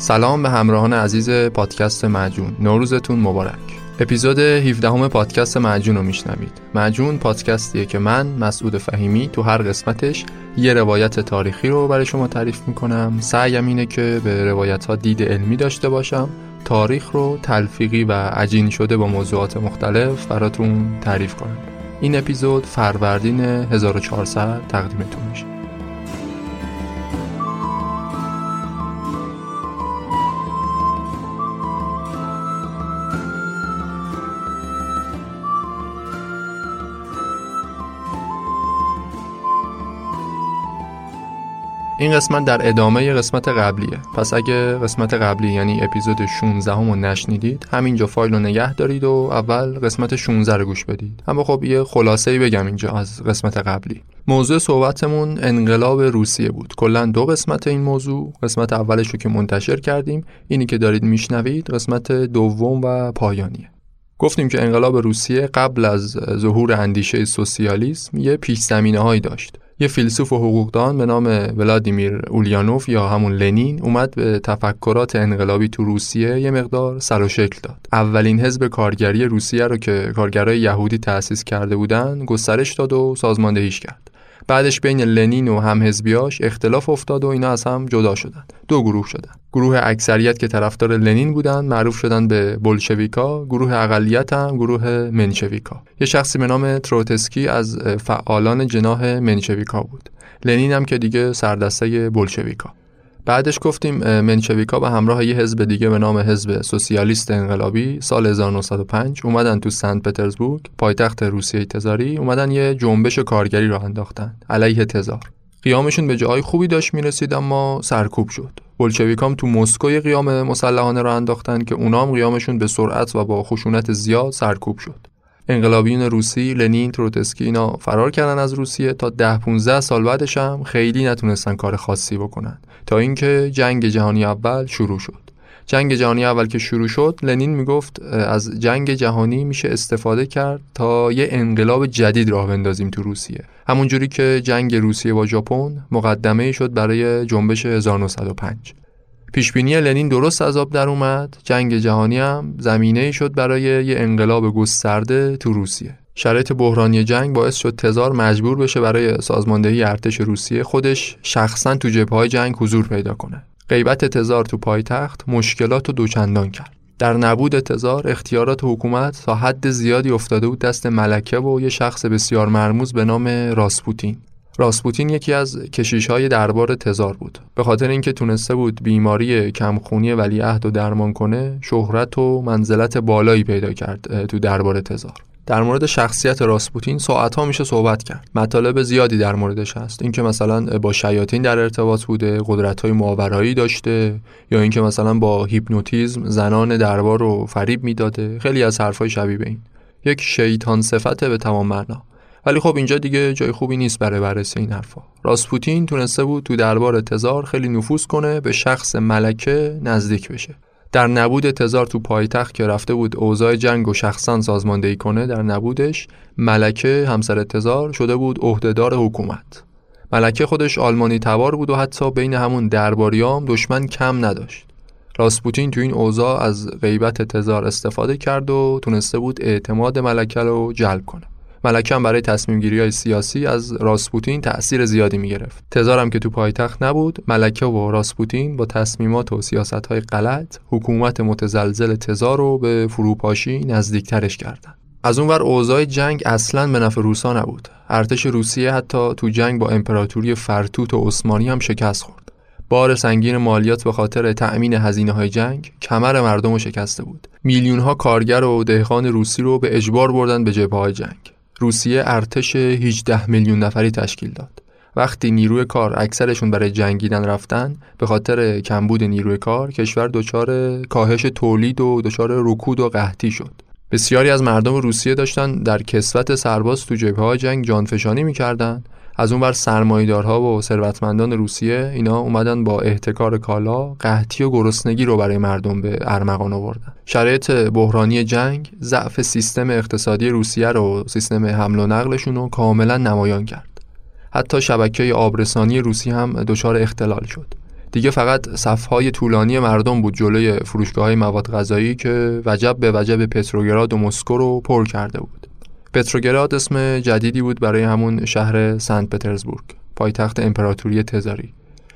سلام به همراهان عزیز پادکست معجون. نوروزتون مبارک. اپیزود 17 همه پادکست معجون رو میشنوید. معجون پادکستیه که من مسعود فهیمی تو هر قسمتش یه روایت تاریخی رو برای شما تعریف می‌کنم. سعیم اینه که به روایت ها دید علمی داشته باشم. تاریخ رو تلفیقی و عجین شده با موضوعات مختلف براتون تعریف کنم. این اپیزود فروردین 1400 تقدیمتون میشه. این قسمت در ادامه قسمت قبلیه. پس اگه قسمت قبلی یعنی اپیزود 16 همو نشنیدید همینجا فایل رو نگه دارید و اول قسمت 16 رو گوش بدید. اما خب یه خلاصه ای بگم اینجا از قسمت قبلی. موضوع صحبتمون انقلاب روسیه بود. کلا دو قسمت این موضوع. قسمت اولش رو که منتشر کردیم. اینی که دارید میشنوید قسمت دوم و پایانیه. گفتیم که انقلاب روسیه قبل از ظهور اندیشه سوسیالیسم یه پیش زمینه داشت. یه فیلسوف و حقوقدان به نام ولادیمیر اولیانوف یا همون لنین اومد به تفکرات انقلابی تو روسیه یه مقدار سر و شکل داد. اولین حزب کارگری روسیه رو که کارگرای یهودی تأسیس کرده بودن گسترش داد و سازماندهیش کرد. بعدش بین لنین و همحزبیاش اختلاف افتاد و اینا از هم جدا شدن. دو گروه شدن. گروه اکثریت که طرفدار لنین بودن معروف شدن به بولشویکا گروه اقلیت هم گروه منشویکا. یه شخصی به نام تروتسکی از فعالان جناح منشویکا بود. لنین هم که دیگه سردسته بولشویکا بعدش گفتیم منشویکا به همراه یه حزب دیگه به نام حزب سوسیالیست انقلابی سال 1905 اومدن تو سنت پترزبورگ پایتخت روسیه تزاری اومدن یه جنبش کارگری را انداختن علیه تزار. قیامشون به جای خوبی داشت می‌رسید اما سرکوب شد. بلشویکام تو مسکو قیام مسلحانه را انداختن که اونام قیامشون به سرعت و با خشونت زیاد سرکوب شد. انقلابیون روسی لنین تروتسکی اینا فرار کردن از روسیه تا ده 15 سال بعدش هم خیلی نتونستن کار خاصی بکنن. تا اینکه جنگ جهانی اول شروع شد. جنگ جهانی اول که شروع شد لنین می‌گفت از جنگ جهانی میشه استفاده کرد تا یه انقلاب جدید راه بندازیم تو روسیه. همونجوری که جنگ روسیه با ژاپن مقدمه شد برای جنبش 1905 پیشبینی لنین درست از آب در اومد. جنگ جهانی هم زمینه شد برای یه انقلاب گسترده تو روسیه. شرایط بحرانی جنگ باعث شد تزار مجبور بشه برای سازماندهی ارتش روسیه خودش شخصا تو جبهه جنگ حضور پیدا کنه. غیبت تزار تو پایتخت مشکلات رو دوچندان کرد. در نبود تزار اختیارات حکومت تا حد زیادی افتاده بود دست ملکه و یه شخص بسیار مرموز به نام راسپوتین. راسپوتین یکی از کشیش های دربار تزار بود. به خاطر اینکه تونسته بود بیماری کمخونی ولیعهد و درمان کنه شهرت و منزلت بالایی پیدا کرد تو دربار تزار. در مورد شخصیت راسپوتین ساعت ها میشه صحبت کرد. مطالب زیادی در موردش هست. اینکه مثلا با شیاطین در ارتباط بوده قدرت های ماورایی داشته یا اینکه مثلا با هیپنوتیزم زنان دربار رو فریب می‌داده. خیلی از حرفای شبیه به این. یک شیطان صفته به تمام معنا. ولی خب اینجا دیگه جای خوبی نیست برای بررسی این حرفا. راسپوتین تونسته بود تو دربار تزار خیلی نفوذ کنه به شخص ملکه نزدیک بشه. در نبود تزار تو پایتخت که رفته بود اوضاع جنگ و شخصا سازماندهی کنه در نبودش ملکه همسر تزار شده بود عهدهدار حکومت. ملکه خودش آلمانی تبار بود و حتی بین همون درباریام دشمن کم نداشت. راسپوتین تو این اوضاع از غیبت تزار استفاده کرد و تونسته بود اعتماد ملکه رو جلب کنه. ملکه هم برای تصمیم گیری های سیاسی از راسپوتین تأثیر زیادی می گرفت. تزارم که تو پایتخت نبود، ملکه و راسپوتین با تصمیمات و سیاست های غلط حکومت متزلزل تزار رو به فروپاشی نزدیکترش کردند. از اونور اوضاع جنگ اصلا به نفع روسا نبود. ارتش روسیه حتی تو جنگ با امپراتوری فرتوت و عثمانی هم شکست خورد. بار سنگین مالیات به خاطر تأمین هزینه های جنگ کمر مردم رو شکسته بود. میلیون ها کارگر و دهقان روسی رو به اجبار بردن به جبهه های جنگ. روسیه ارتش 18 میلیون نفری تشکیل داد. وقتی نیروی کار اکثرشون برای جنگیدن رفتن به خاطر کمبود نیروی کار کشور دچار کاهش تولید و دچار رکود و قحطی شد. بسیاری از مردم روسیه داشتن در کسوت سرباز تو جبهه جنگ جانفشانی می‌کردن از اون بر سرمایدارها و ثروتمندان روسیه اینا اومدن با احتکار کالا قحطی و گرسنگی رو برای مردم به ارمغان آوردن. شرایط بحرانی جنگ ضعف سیستم اقتصادی روسیه رو سیستم حمل و نقلشون رو کاملا نمایان کرد. حتی شبکه آبرسانی روسی هم دچار اختلال شد. دیگه فقط صفهای طولانی مردم بود جلوی فروشگاه های مواد غذایی که وجب به وجب پتروگراد و مسکو رو پر کرده بود. پتروگراد اسم جدیدی بود برای همون شهر سنت پترزبورگ پایتخت امپراتوری تزاری.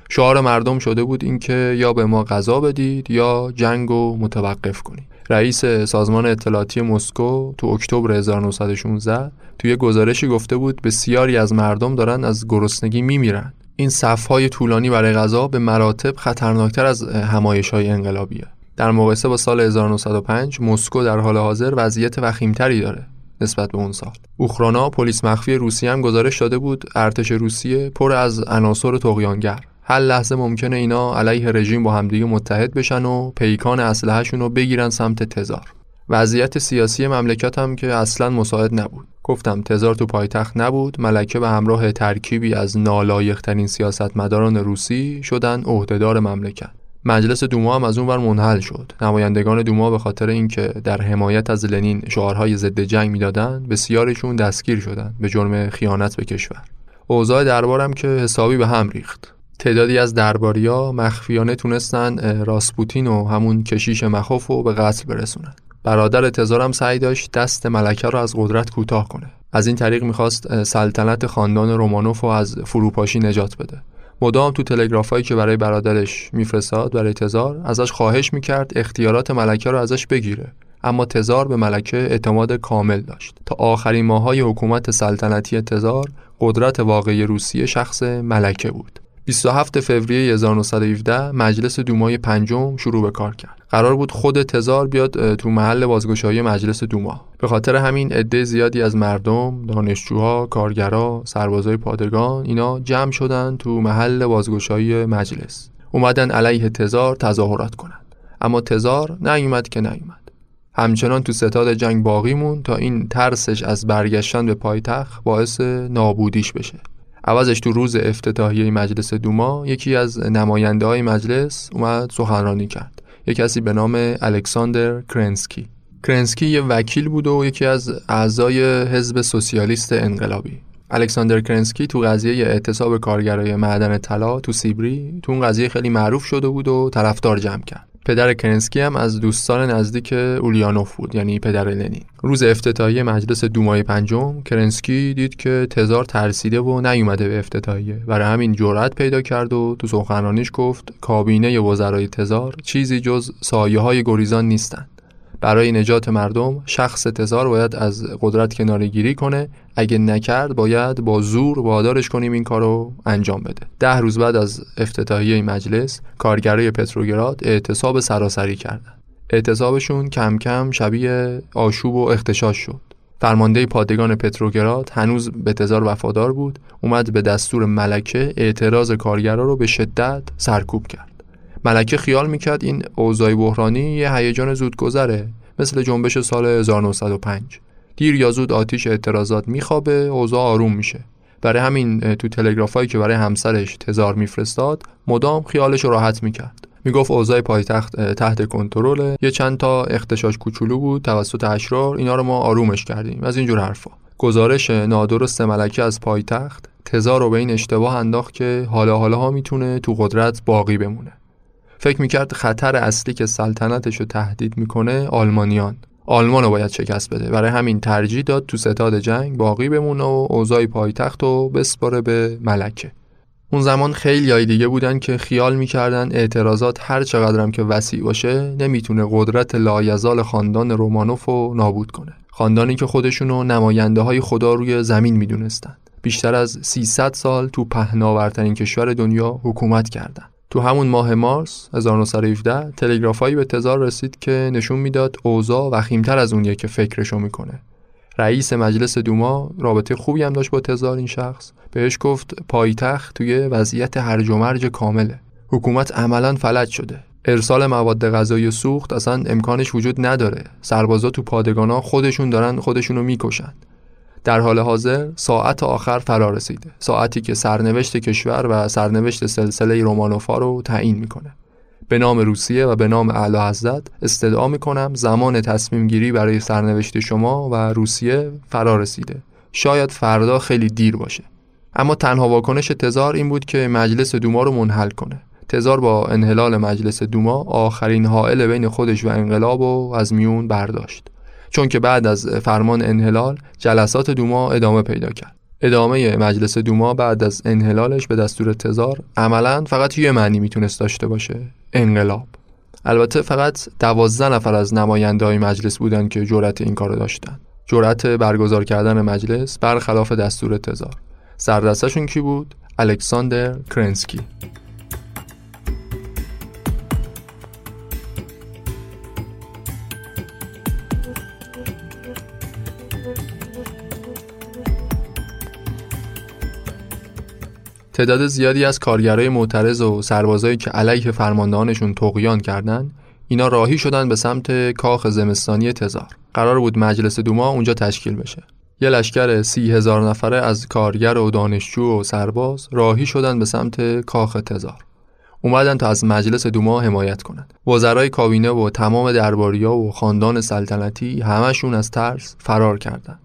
شعار مردم شده بود اینکه یا به ما غذا بدید یا جنگ رو متوقف کنید. رئیس سازمان اطلاعاتی مسکو تو اکتبر 1916 توی گزارشی گفته بود بسیاری از مردم دارن از گرسنگی میمیرن. این صفهای طولانی برای غذا به مراتب خطرناکتر از همایش های انقلابیه. در مقایسه با سال 1905 مسکو در حال حاضر وضعیت وخیمتری داره. نسبت به اون سال. اوخرانا پلیس مخفی روسیه هم گزارش داده بود ارتش روسیه پر از عناصر تقیانگر. هر لحظه ممکنه اینا علیه رژیم با همدیگه متحد بشن و پیکان اسلحهشون رو بگیرن سمت تزار. وضعیت سیاسی مملکت هم که اصلا مساعد نبود. گفتم تزار تو پایتخت نبود ملکه به همراه ترکیبی از نالایقترین سیاستمداران روسی شدن عهدهدار مملکت. مجلس دوما هم از اون ور منحل شد. نمایندگان دوما به خاطر اینکه در حمایت از لنین شعارهای ضد جنگ می‌دادند بسیارشون دستگیر شدند به جرم خیانت به کشور. اوضاع دربارم که حسابی به هم ریخت. تعدادی از درباریا مخفیانه تونستن راسپوتین و همون کشیش مخوف رو به قتل برسونن. برادر تزارم سعی داشت دست ملکه رو از قدرت کوتاه کنه. از این طریق می‌خواست سلطنت خاندان رومانوف رو از فروپاشی نجات بده. مدام تو تلگرافایی که برای برادرش میفرستاد برای تزار ازش خواهش می‌کرد اختیارات ملکه رو ازش بگیره. اما تزار به ملکه اعتماد کامل داشت. تا آخرین ماهای حکومت سلطنتی تزار قدرت واقعی روسیه شخص ملکه بود. 27 فوریه 1917 مجلس دومای پنجم شروع به کار کرد. قرار بود خود تزار بیاد تو محل بازگشایی مجلس دوما. به خاطر همین عده زیادی از مردم، دانشجوها، کارگرا، سربازای پادگان اینا جمع شدن تو محل بازگشایی مجلس. اومدن علیه تزار تظاهرات کنند. اما تزار نیومد که نیومد. همچنان تو ستاد جنگ باقی مون تا این ترسش از برگشتن به پایتخت باعث نابودیش بشه. عوضش تو روز افتتاحیه مجلس دوما یکی از نماینده های مجلس اومد سخنرانی کرد. یک کسی به نام الکساندر کرنسکی. کرنسکی یه وکیل بود و یکی از اعضای حزب سوسیالیست انقلابی. الکساندر کرنسکی تو قضیه اعتصاب کارگرای معدن طلا تو سیبری تو اون قضیه خیلی معروف شده بود و طرفدار جمع کرد. پدر کرنسکی هم از دوستان نزدیک اولیانوف بود یعنی پدر لنین. روز افتتاحیه مجلس دومای پنجم کرنسکی دید که تزار ترسیده و نیومده به افتتاحیه. برای همین جرأت پیدا کرد و تو سخنرانیش گفت کابینه وزرای تزار چیزی جز سایه های گریزان نیستند برای نجات مردم شخص تزار باید از قدرت کناره گیری کنه. اگه نکرد باید با زور وادارش کنیم این کارو انجام بده. ده روز بعد از افتتاحیه مجلس کارگرای پتروگراد اعتصاب سراسری کردند. اعتصابشون کم کم شبیه آشوب و اختشاش شد. فرمانده پادگان پتروگراد هنوز به تزار وفادار بود اومد به دستور ملکه اعتراض کارگرا رو به شدت سرکوب کرد. ملکه خیال می‌کرد این اوضاع بحرانی یه هیجان زودگذره مثل جنبش سال 1905 دیر یا زود آتیش اعتراضات میخوابه اوضاع آروم میشه. برای همین تو تلگرافایی که برای همسرش تزار میفرستاد مدام خیالش راحت می‌کرد. می‌گفت اوضاع پایتخت تحت کنترل یه چند تا اختشاش کوچولو بود توسط اشرار. اینا رو ما آرومش کردیم. از اینجور حرفا. گزارش نادرست ملکه از پایتخت تزار رو به این اشتباه انداخت که حالا حالا ها می‌تونه تو قدرت باقی بمونه. فکر می‌کرد خطر اصلی که سلطنتش رو تهدید می‌کنه آلمانیان. آلمان رو باید شکست بده. برای همین ترجیح داد تو ستاد جنگ باقی بمونه و اوضاع پایتخت رو بسپاره به ملکه. اون زمان خیلی های دیگه بودن که خیال می‌کردن اعتراضات هر چقدرم که وسیع باشه نمی‌تونه قدرت لایزال خاندان رومانوف رو نابود کنه. خاندانی که خودشونو نماینده های خدا روی زمین می‌دونستند بیشتر از 300 سال تو پهناورترین کشور دنیا حکومت کردند تو همون ماه مارس 1917 تلگرافایی به تزار رسید که نشون می‌داد اوضاع وخیمتر از اونیه که فکرشو می‌کنه. رئیس مجلس دوما رابطه خوبی هم داشت با تزار این شخص. بهش گفت پایتخت توی وضعیت هرج و مرج کامله. حکومت عملا فلج شده. ارسال مواد غذایی سوخت اصلا امکانش وجود نداره. سربازا تو پادگانا خودشون دارن خودشونو می‌کشن. در حال حاضر ساعت آخر فرا رسیده. ساعتی که سرنوشت کشور و سرنوشت سلسله رومانوفا رو تعیین می‌کنه. به نام روسیه و به نام اعلی حضرت استدعا می‌کنم زمان تصمیم گیری برای سرنوشت شما و روسیه فرا رسیده. شاید فردا خیلی دیر باشه. اما تنها واکنش تزار این بود که مجلس دوما رو منحل کنه. تزار با انحلال مجلس دوما آخرین حائل بین خودش و انقلاب و از میون برداشت. چون که بعد از فرمان انحلال جلسات دوما ادامه پیدا کرد. ادامه مجلس دوما بعد از انحلالش به دستور تزار عملا فقط یه معنی می‌تونست داشته باشه انقلاب. البته فقط دوازده نفر از نماینده های مجلس بودن که جرأت این کارو داشتن. جرأت برگزار کردن مجلس برخلاف دستور تزار. سردستشون کی بود؟ الکساندر کرنسکی. تعداد زیادی از کارگرای معترض و سربازایی که علیه فرماندهانشون تقیان کردند اینا راهی شدن به سمت کاخ زمستانی تزار قرار بود مجلس دوما اونجا تشکیل بشه یه لشکر سی هزار نفره از کارگر و دانشجو و سرباز راهی شدن به سمت کاخ تزار اومدن تا از مجلس دوما حمایت کنند. وزرای کابینه و تمام درباریا و خاندان سلطنتی همشون از ترس فرار کردند.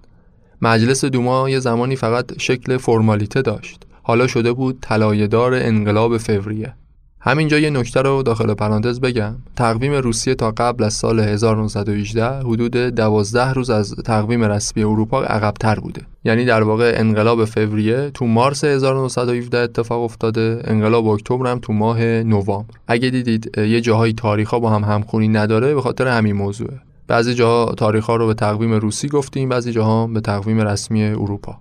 مجلس دوما یه زمانی فقط شکل فرمالیته داشت. حالا شده بود طلایه‌دار انقلاب فوریه. همینجا یه نکته رو داخل پرانتز بگم. تقویم روسیه تا قبل از سال 1918 حدود 12 روز از تقویم رسمی اروپا عقبتر بوده. یعنی در واقع انقلاب فوریه تو مارس 1917 اتفاق افتاده انقلاب اکتبر هم تو ماه نوامبر. اگه دیدید یه جاهای تاریخا با هم همخونی نداره به خاطر همین موضوعه. بعضی جاها تاریخا رو به تقویم روسی گفتیم بعضی جاها به تقویم رسمی اروپا.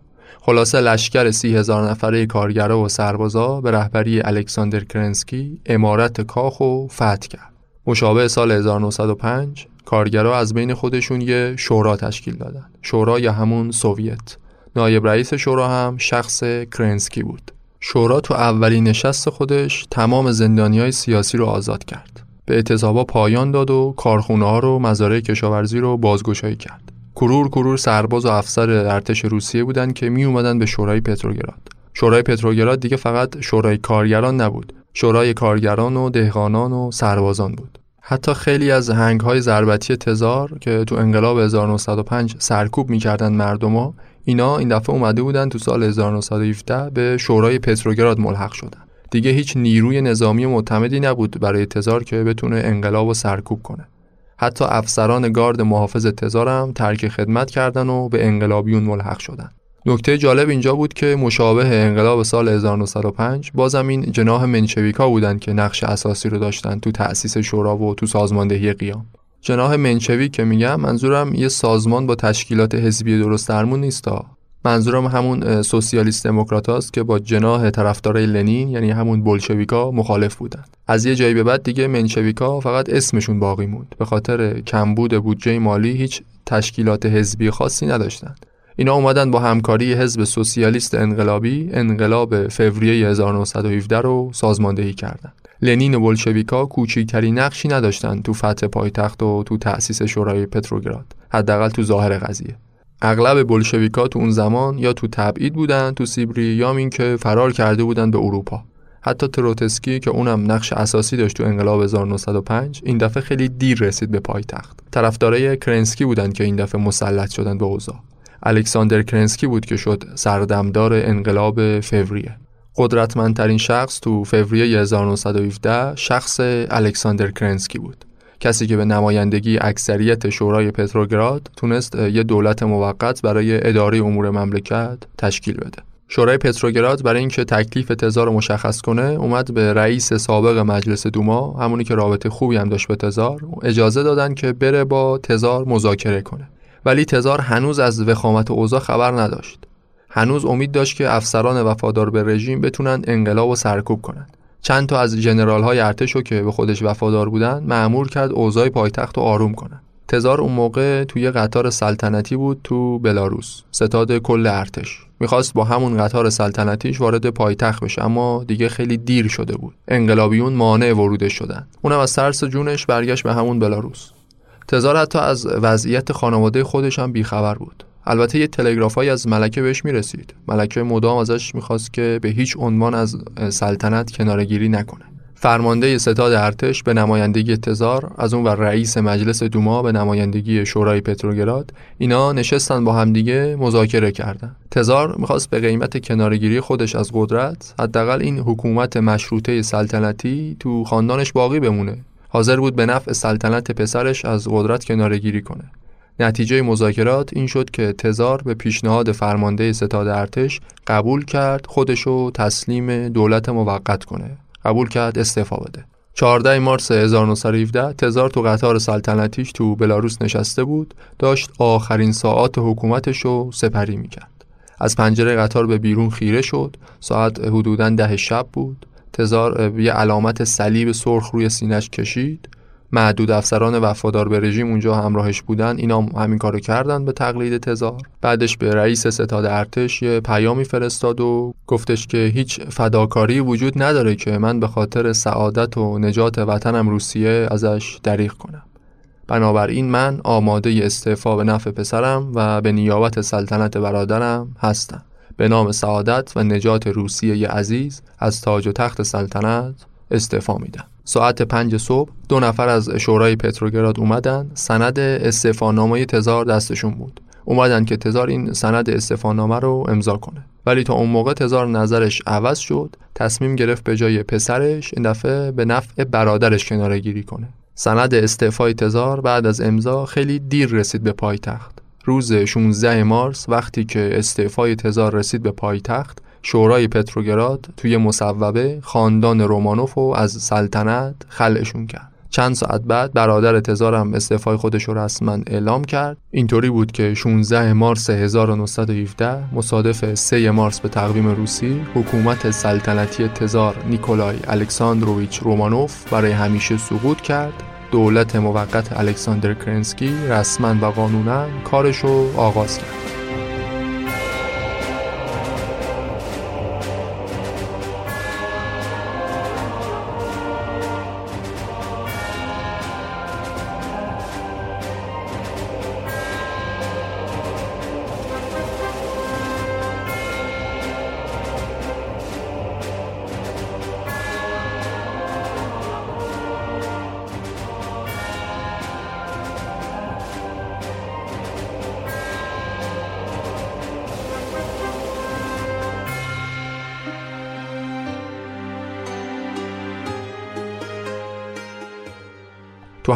خلاصه لشکر سی هزار نفره کارگرا و سربازا به رهبری الکساندر کرنسکی امارت کاخ و فتح کرد. مشابه سال 1905 کارگرا از بین خودشون یه شورا تشکیل دادن. شورا یا همون سوویت. نایب رئیس شورا هم شخص کرنسکی بود. شورا تو اولین نشست خودش تمام زندانی های سیاسی رو آزاد کرد. به اعتصابا پایان داد و کارخونه ها رو مزارع کشاورزی رو بازگشایی کرد. کرور کرور سرباز و افسر ارتش روسیه بودند که می اومدن به شورای پتروگراد. شورای پتروگراد دیگه فقط شورای کارگران نبود. شورای کارگران و دهقانان و سربازان بود. حتی خیلی از هنگ های ضربتی تزار که تو انقلاب 1905 سرکوب می‌کردن مردما اینا این دفعه اومده بودن تو سال 1917 به شورای پتروگراد ملحق شدن دیگه هیچ نیروی نظامی معتمدی نبود برای تزار که بتونه انقلاب و سرکوب کنه. حتی افسران گارد محافظ تزار هم ترک خدمت کردن و به انقلابیون ملحق شدن. نکته جالب اینجا بود که مشابه انقلاب سال 1905 بازم این جناح منشویکا بودند که نقش اساسی رو داشتن تو تأسیس شورا و تو سازماندهی قیام. جناح منشویک که میگم منظورم یه سازمان با تشکیلات حزبی درست درمون نیستا منظورم همون سوسیالیست دموکرات است که با جناح طرفدارای لنین یعنی همون بولشویکا مخالف بودند. از یه جایی به بعد دیگه منشویکا فقط اسمشون باقی موند. به خاطر کمبود بودجه مالی هیچ تشکیلات حزبی خاصی نداشتند. اینا اومدن با همکاری حزب سوسیالیست انقلابی انقلاب فوریه 1917 رو سازماندهی کردند. لنین و بولشویکا کوچکترین نقشی نداشتند تو فتح پایتخت و تو تأسیس شورای پتروگراد حداقل تو ظاهر قضیه. اغلب بلشویکا تو اون زمان یا تو تبعید بودن تو سیبری یا این که فرار کرده بودن به اروپا. حتی تروتسکی که اونم نقش اساسی داشت تو انقلاب 1905 این دفعه خیلی دیر رسید به پایتخت. طرفدارای کرنسکی بودند که این دفعه مسلط شدن به اوضاع. الکساندر کرنسکی بود که شد سردمدار انقلاب فوریه. قدرتمندترین شخص تو فوریه 1917 شخص الکساندر کرنسکی بود. کسی که به نمایندگی اکثریت شورای پتروگراد تونست یه دولت موقت برای اداره امور مملکت تشکیل بده. شورای پتروگراد برای اینکه تکلیف تزار رو مشخص کنه اومد به رئیس سابق مجلس دوما همونی که رابطه خوبی هم داشت به تزار اجازه دادن که بره با تزار مذاکره کنه. ولی تزار هنوز از وخامت اوضاع خبر نداشت. هنوز امید داشت که افسران وفادار به رژیم بتونن انقلاب و سرکوب کنند چند تا از جنرال های ارتش رو که به خودش وفادار بودن معمور کرد اوضاع پایتخت رو آروم کنن. تزار اون موقع توی قطار سلطنتی بود تو بلاروس ستاد کل ارتش. می‌خواست با همون قطار سلطنتیش وارد پایتخت بشه اما دیگه خیلی دیر شده بود. انقلابیون مانع ورودش شدن. اونم از ترس جونش برگشت به همون بلاروس. تزار حتی از وضعیت خانواده خودش هم بیخبر بود. البته یه تلگرافایی از ملکه بهش می‌رسید. ملکه مدام ازش می‌خواست که به هیچ عنوان از سلطنت کنارگیری نکنه. فرمانده ستاد ارتش به نمایندگی تزار از اون و رئیس مجلس دوما به نمایندگی شورای پتروگراد اینا نشستن با همدیگه مذاکره کردن. تزار می‌خواست به قیمت کنارگیری خودش از قدرت حداقل این حکومت مشروطه سلطنتی تو خاندانش باقی بمونه. حاضر بود به نفع سلطنت پسرش از قدرت کنارگیری کنه. نتیجه مذاکرات این شد که تزار به پیشنهاد فرمانده ستاد ارتش قبول کرد خودشو تسلیم دولت موقت کنه. قبول کرد استعفا بده. 14 مارس 1917 تزار تو قطار سلطنتیش تو بلاروس نشسته بود داشت آخرین ساعات حکومتش رو سپری می‌کرد. از پنجره قطار به بیرون خیره شد. ساعت حدوداً ده شب بود. تزار یه علامت صلیب سرخ روی سینش کشید. معدود افسران وفادار به رژیم اونجا همراهش بودن اینا همین کارو کردن به تقلید تزار. بعدش به رئیس ستاد ارتش یه پیامی فرستاد و گفتش که هیچ فداکاری وجود نداره که من به خاطر سعادت و نجات وطنم روسیه ازش دریغ کنم. بنابراین من آماده استعفا به نفع پسرم و به نیابت سلطنت برادرم هستم. به نام سعادت و نجات روسیه عزیز از تاج و تخت سلطنت استعفا میدم. ساعت پنج صبح دو نفر از شورای پتروگراد اومدن. سند استعفانامه تزار دستشون بود. اومدن که تزار این سند استعفانامه رو امضا کنه. ولی تا اون موقع تزار نظرش عوض شد. تصمیم گرفت به جای پسرش این دفعه به نفع برادرش کناره گیری کنه. سند استعفای تزار بعد از امضا خیلی دیر رسید به پایتخت. روز 16 مارس وقتی که استعفای تزار رسید به پایتخت شورای پتروگراد توی مصوبه خاندان رومانوف رو از سلطنت خلعشون کرد. چند ساعت بعد برادر تزارم استعفای خودش رو رسما اعلام کرد. اینطوری بود که 16 مارس 1917 مصادف 3 مارس به تقویم روسی حکومت سلطنتی تزار نیکولای الکساندروویچ رومانوف برای همیشه سقوط کرد. دولت موقت الکساندر کرنسکی رسما و قانونا کارش رو آغاز کرد.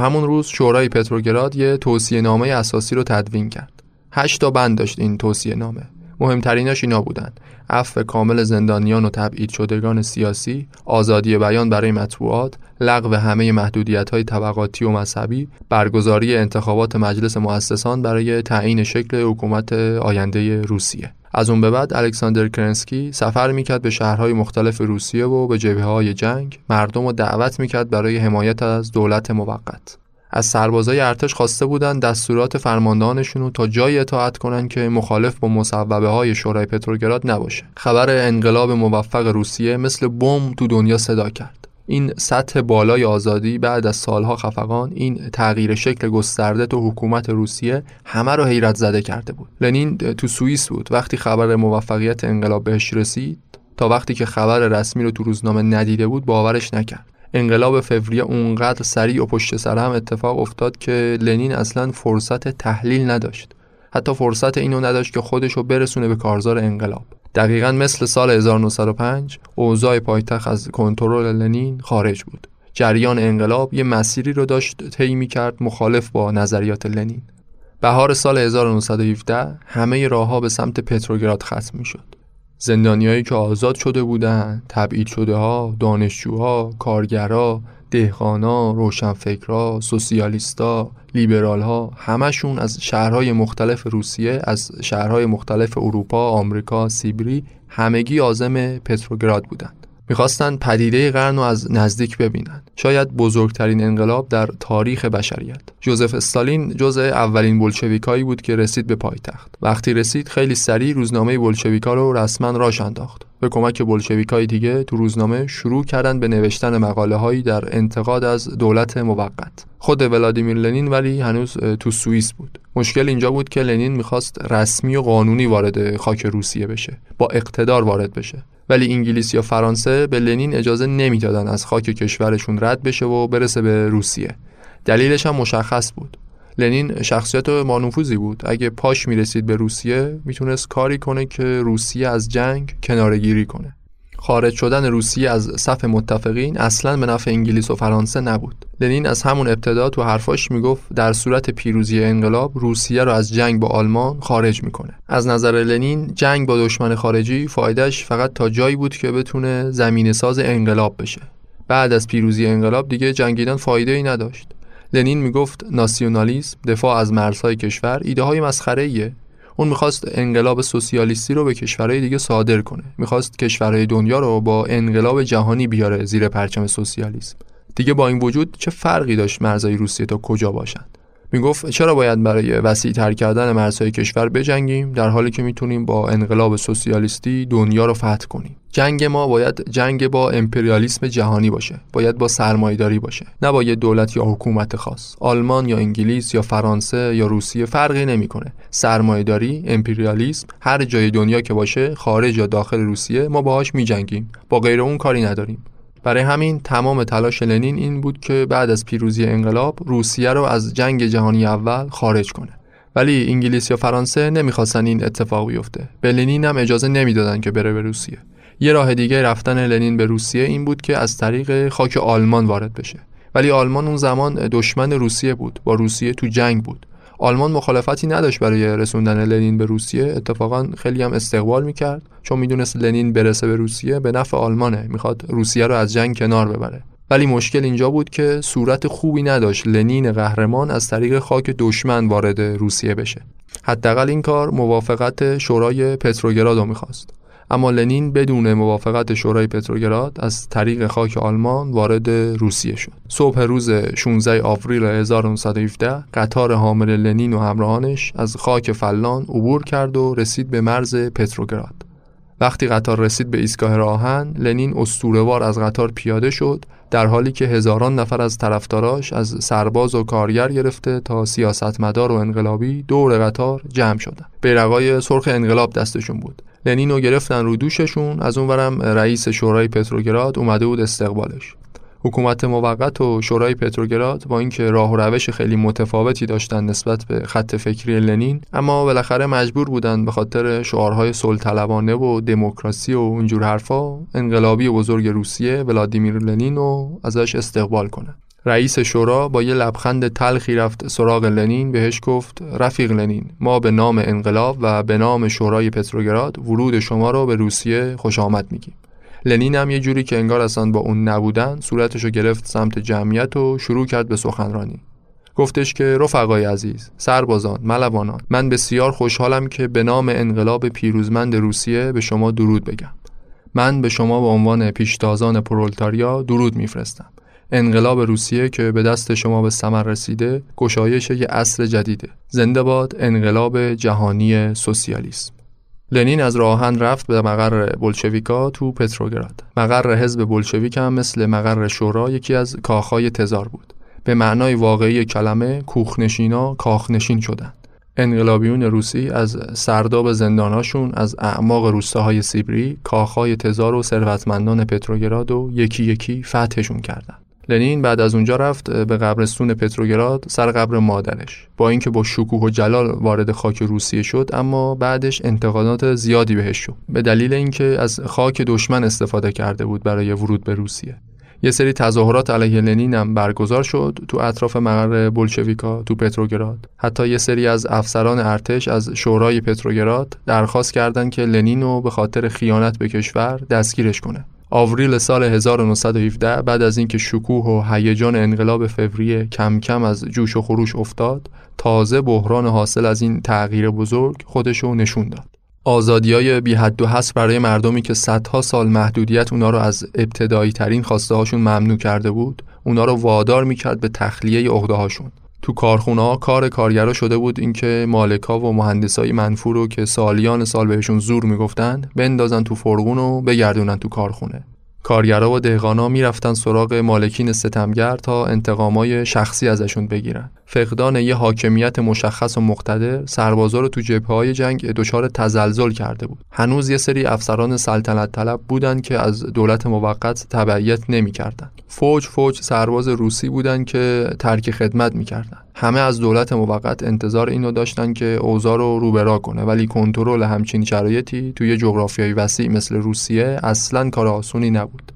همون روز شورای پتروگراد یه توصیه نامه اساسی رو تدوین کرد. هشت تا بند داشت این توصیه نامه. مهمتریناش اینا بودند عفو کامل زندانیان و تبعید شدگان سیاسی آزادی بیان برای مطبوعات لغو همه محدودیت های طبقاتی و مذهبی برگزاری انتخابات مجلس مؤسسان برای تعیین شکل حکومت آینده روسیه از اون به بعد الکساندر کرنسکی سفر می‌کرد به شهرهای مختلف روسیه و به جبهه های جنگ مردم رو دعوت می‌کرد برای حمایت از دولت موقت. از سربازای ارتش خواسته بودند دستورات فرماندهانشون رو تا جایی اطاعت کنند که مخالف با مصوبه های شورای پتروگراد نباشه. خبر انقلاب موفق روسیه مثل بم تو دنیا صدا کرد. این سطح بالای آزادی بعد از سالها خفقان این تغییر شکل گسترده تو حکومت روسیه همه رو حیرت زده کرده بود. لنین تو سوئیس بود. وقتی خبر موفقیت انقلاب بهش رسید تا وقتی که خبر رسمی رو تو روزنامه ندیده بود باورش نکرد. انقلاب فوریه اونقدر سریع و پشت سر هم اتفاق افتاد که لنین اصلا فرصت تحلیل نداشت. حتی فرصت اینو نداشت که خودش رو برسونه به کارزار انقلاب. دقیقا مثل سال 1905 اوضاع پایتخت از کنترل لنین خارج بود جریان انقلاب یه مسیری رو داشت طی کرد مخالف با نظریات لنین بهار سال 1917 همه راهها به سمت پتروگراد ختم می شد. زندانیایی که آزاد شده بودند، تبعید شده ها، دانشجوها، کارگرها، دهقانا، روشنفکرها، سوسیالیستا، لیبرال ها همشون از شهرهای مختلف روسیه، از شهرهای مختلف اروپا، آمریکا، سیبری همگی آزم پتروگراد بودند. می‌خواستند پدیده قرن رو از نزدیک ببینند شاید بزرگترین انقلاب در تاریخ بشریت. جوزف استالین جزء اولین بلشویکایی بود که رسید به پایتخت. وقتی رسید خیلی سریع روزنامه بلشویکا رو رسما راش انداخت. به کمک بلشویکای دیگه تو روزنامه شروع کردن به نوشتن مقاله هایی در انتقاد از دولت موقت. خود ولادیمیر لنین ولی هنوز تو سوئیس بود. مشکل اینجا بود که لنین می‌خواست رسمی و قانونی وارد خاک روسیه بشه با اقتدار وارد بشه. ولی انگلیس یا فرانسه به لنین اجازه نمی‌دادن از خاک کشورشون رد بشه و برسه به روسیه. دلیلش هم مشخص بود. لنین شخصیت مانوفوزی بود. اگه پاش می‌رسید به روسیه می‌تونست کاری کنه که روسیه از جنگ کنارگیری کنه. خارج شدن روسیه از صف متفقین اصلا به نفع انگلیس و فرانسه نبود. لنین از همون ابتدا تو حرفاش می‌گفت در صورت پیروزی انقلاب روسیه رو از جنگ با آلمان خارج می‌کنه. از نظر لنین جنگ با دشمن خارجی فایدهش فقط تا جایی بود که بتونه زمین ساز انقلاب بشه. بعد از پیروزی انقلاب دیگه جنگیدن فایده ای نداشت. لنین می‌گفت ناسیونالیسم دفاع از مرزهای کشور ایده های مسخره ایه اون می‌خواست انقلاب سوسیالیستی رو به کشورهای دیگه صادر کنه. می‌خواست کشورهای دنیا رو با انقلاب جهانی بیاره زیر پرچم سوسیالیسم. دیگه با این وجود چه فرقی داشت مرزهای روسیه تا کجا باشند؟ می‌گفت چرا باید برای وسیع تر کردن مرزهای کشور بجنگیم در حالی که می‌تونیم با انقلاب سوسیالیستی دنیا رو فتح کنیم. جنگ ما باید جنگ با امپریالیسم جهانی باشه باید با سرمایداری باشه. نه با یه دولت یا حکومت خاص. آلمان یا انگلیس یا فرانسه یا روسیه فرقی نمی‌کنه. سرمایداری امپریالیسم هر جای دنیا که باشه خارج یا داخل روسیه ما باهاش میجنگیم. با غیر اون کاری نداریم. برای همین تمام تلاش لنین این بود که بعد از پیروزی انقلاب روسیه رو از جنگ جهانی اول خارج کنه. ولی انگلیس یا فرانسه نمی‌خواستن این اتفاق بیفته. به لنین هم اجازه نمی‌دادن که بره به روسیه. یه راه دیگه رفتن لنین به روسیه این بود که از طریق خاک آلمان وارد بشه. ولی آلمان اون زمان دشمن روسیه بود با روسیه تو جنگ بود. آلمان مخالفتی نداشت برای رسوندن لنین به روسیه. اتفاقا خیلی هم استقبال می‌کرد. چون می‌دونست لنین برسه به روسیه به نفع آلمانه. می‌خواد روسیه رو از جنگ کنار ببره. ولی مشکل اینجا بود که صورت خوبی نداشت لنین قهرمان از طریق خاک دشمن وارد روسیه بشه. حداقل این کار موافقت شورای پتروگراد رو می‌خواست. اما لنین بدون موافقت شورای پتروگراد از طریق خاک آلمان وارد روسیه شد. صبح روز 16 آوریل 1917 قطار حامل لنین و همراهانش از خاک فلان عبور کرد و رسید به مرز پتروگراد. وقتی قطار رسید به ایستگاه راهن لنین استورهوار از قطار پیاده شد در حالی که هزاران نفر از طرفداراش از سرباز و کارگر گرفته تا سیاستمدار و انقلابی دور قطار جمع شدند. بیرقای سرخ انقلاب دستشون بود. لنینو گرفتن رو دوششون از اونورم رئیس شورای پتروگراد اومده بود استقبالش. حکومت موقت و شورای پتروگراد با اینکه راه و روش خیلی متفاوتی داشتن نسبت به خط فکری لنین اما بالاخره مجبور بودن به خاطر شعارهای صلح و دموکراسی و اونجور حرفا انقلابی بزرگ روسیه ولادیمیر لنین رو ازش استقبال کنن. رئیس شورا با یه لبخند تلخی رفت سراغ لنین بهش گفت رفیق لنین ما به نام انقلاب و به نام شورای پتروگراد ورود شما رو به روسیه خوش آمد میگیم. لنین هم یه جوری که انگار اصلا با اون نبودن صورتشو گرفت سمت جمعیت و شروع کرد به سخنرانی. گفتش که رفقای عزیز سربازان ملوانان من بسیار خوشحالم که به نام انقلاب پیروزمند روسیه به شما درود بگم. من به شما به عنوان پیشتازان پرولتاریا درود میفرستم. انقلاب روسیه که به دست شما به ثمر رسیده گشایش یه عصر جدیده. زنده باد انقلاب جهانی سوسیالیسم. لنین از راهن رفت به مقر بلشویکا تو پتروگراد. مقر حزب بلشویک هم مثل مقر شورا یکی از کاخهای تزار بود. به معنای واقعی کلمه کوخنشینا کاخنشین شدند انقلابیون روسی از سرداب زنداناشون از اعماق روستاهای سیبری، کاخهای تزار و ثروتمندان پتروگراد و یکی یکی فتحشون کردن. لنین بعد از اونجا رفت به قبرستون پتروگراد سر قبر مادرش. با اینکه با شکوه و جلال وارد خاک روسیه شد اما بعدش انتقادات زیادی بهش شد. به دلیل اینکه از خاک دشمن استفاده کرده بود برای ورود به روسیه. یه سری تظاهرات علیه لنین هم برگزار شد تو اطراف مقر بولشویکا تو پتروگراد. حتی یه سری از افسران ارتش از شورای پتروگراد درخواست کردند که لنین رو به خاطر خیانت به کشور دستگیرش کنه. آوریل سال 1917 بعد از اینکه شکوه و هیجان انقلاب فوریه کم کم از جوش و خروش افتاد تازه بحران حاصل از این تغییر بزرگ خودشو نشون داد. آزادی های بی حد و حس برای مردمی که صدها سال محدودیت اونا رو از ابتدایی ترین خواسته هاشون ممنوع کرده بود اونا رو وادار می‌کرد به تخلیه عقده هاشون تو کارخونه کار کارگرا شده بود اینکه مالکا و مهندسای منفور رو که سالیان سال بهشون زور می‌گفتن بندازن تو فرغون و بگردونن تو کارخونه. کارگرا و دهقانا می‌رفتن سراغ مالکین ستمگر تا انتقامای شخصی ازشون بگیرن. فقدان یه حاکمیت مشخص و مقتدر سربازا رو تو جبهه های جنگ دچار تزلزل کرده بود. هنوز یه سری افسران سلطنت طلب بودن که از دولت موقت تبعیت نمی‌کردن. فوج فوج سرباز روسی بودن که ترک خدمت می‌کردن. همه از دولت موقت انتظار اینو داشتن که اوضاع رو روبرا کنه ولی کنترل همچین شرایطی توی جغرافیای وسیع مثل روسیه اصلا کار آسونی نبود.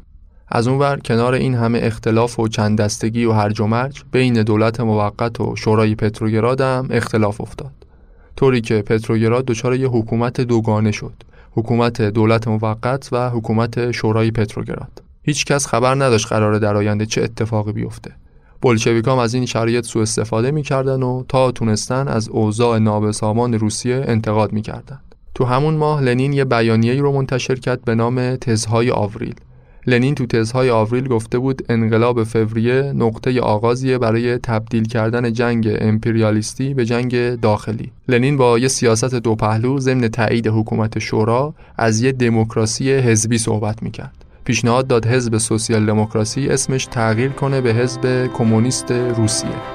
از اونور کنار این همه اختلاف و چند دستگی و هرج و مرج بین دولت موقت و شورای پتروگراد هم اختلاف افتاد. طوری که پتروگراد دچار یه حکومت دوگانه شد حکومت دولت موقت و حکومت شورای پتروگراد. هیچ کس خبر نداشت قراره در آینده چه اتفاقی بیفته. بلشویکام از این شرایط سوء استفاده می‌کردن و تا تونستن از اوضاع نابسامان روسیه انتقاد می‌کردن تو همون ماه لنین یه بیانیه‌ای رو منتشر کرد به نام تزهای آوریل. لنین تو تزهای آوریل گفته بود انقلاب فوریه نقطه آغازیه برای تبدیل کردن جنگ امپریالیستی به جنگ داخلی. لنین با یه سیاست دو پهلو ضمن تایید حکومت شورا از یه دموکراسی حزبی صحبت می‌کرد. پیشنهاد داد حزب سوسیال دموکراسی اسمش تغییر کنه به حزب کمونیست روسیه.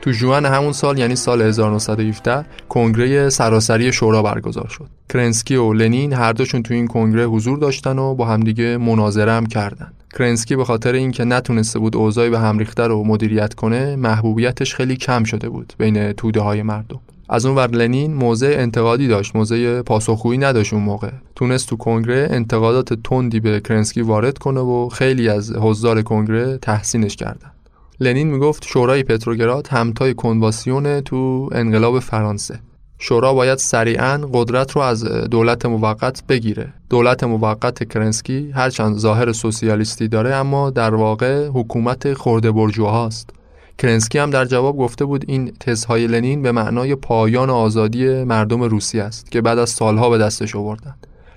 تو ژوئن همون سال یعنی سال 1917 کنگره سراسری شورا برگزار شد. کرنسکی و لنین هر دوشون تو این کنگره حضور داشتن و با همدیگه مناظره هم کردن. کرنسکی به خاطر اینکه نتونسته بود اوضاع به هم ریخته رو مدیریت کنه، محبوبیتش خیلی کم شده بود بین توده های مردم. از اون ور لنین موضع انتقادی داشت موضع پاسخگویی نداشت اون موقع تونست تو کنگره انتقادات تندی به کرنسکی وارد کنه و خیلی از حضار کنگره تحسینش کردن لنین می‌گفت شورای پتروگراد همتای کنوانسیون تو انقلاب فرانسه. شورا باید سریعا قدرت رو از دولت موقت بگیره. دولت موقت کرنسکی هرچند ظاهر سوسیالیستی داره اما در واقع حکومت خرده بورژواهاست. کرنسکی هم در جواب گفته بود این تزهای لنین به معنای پایان آزادی مردم روسیه است که بعد از سالها به دستش آوردن.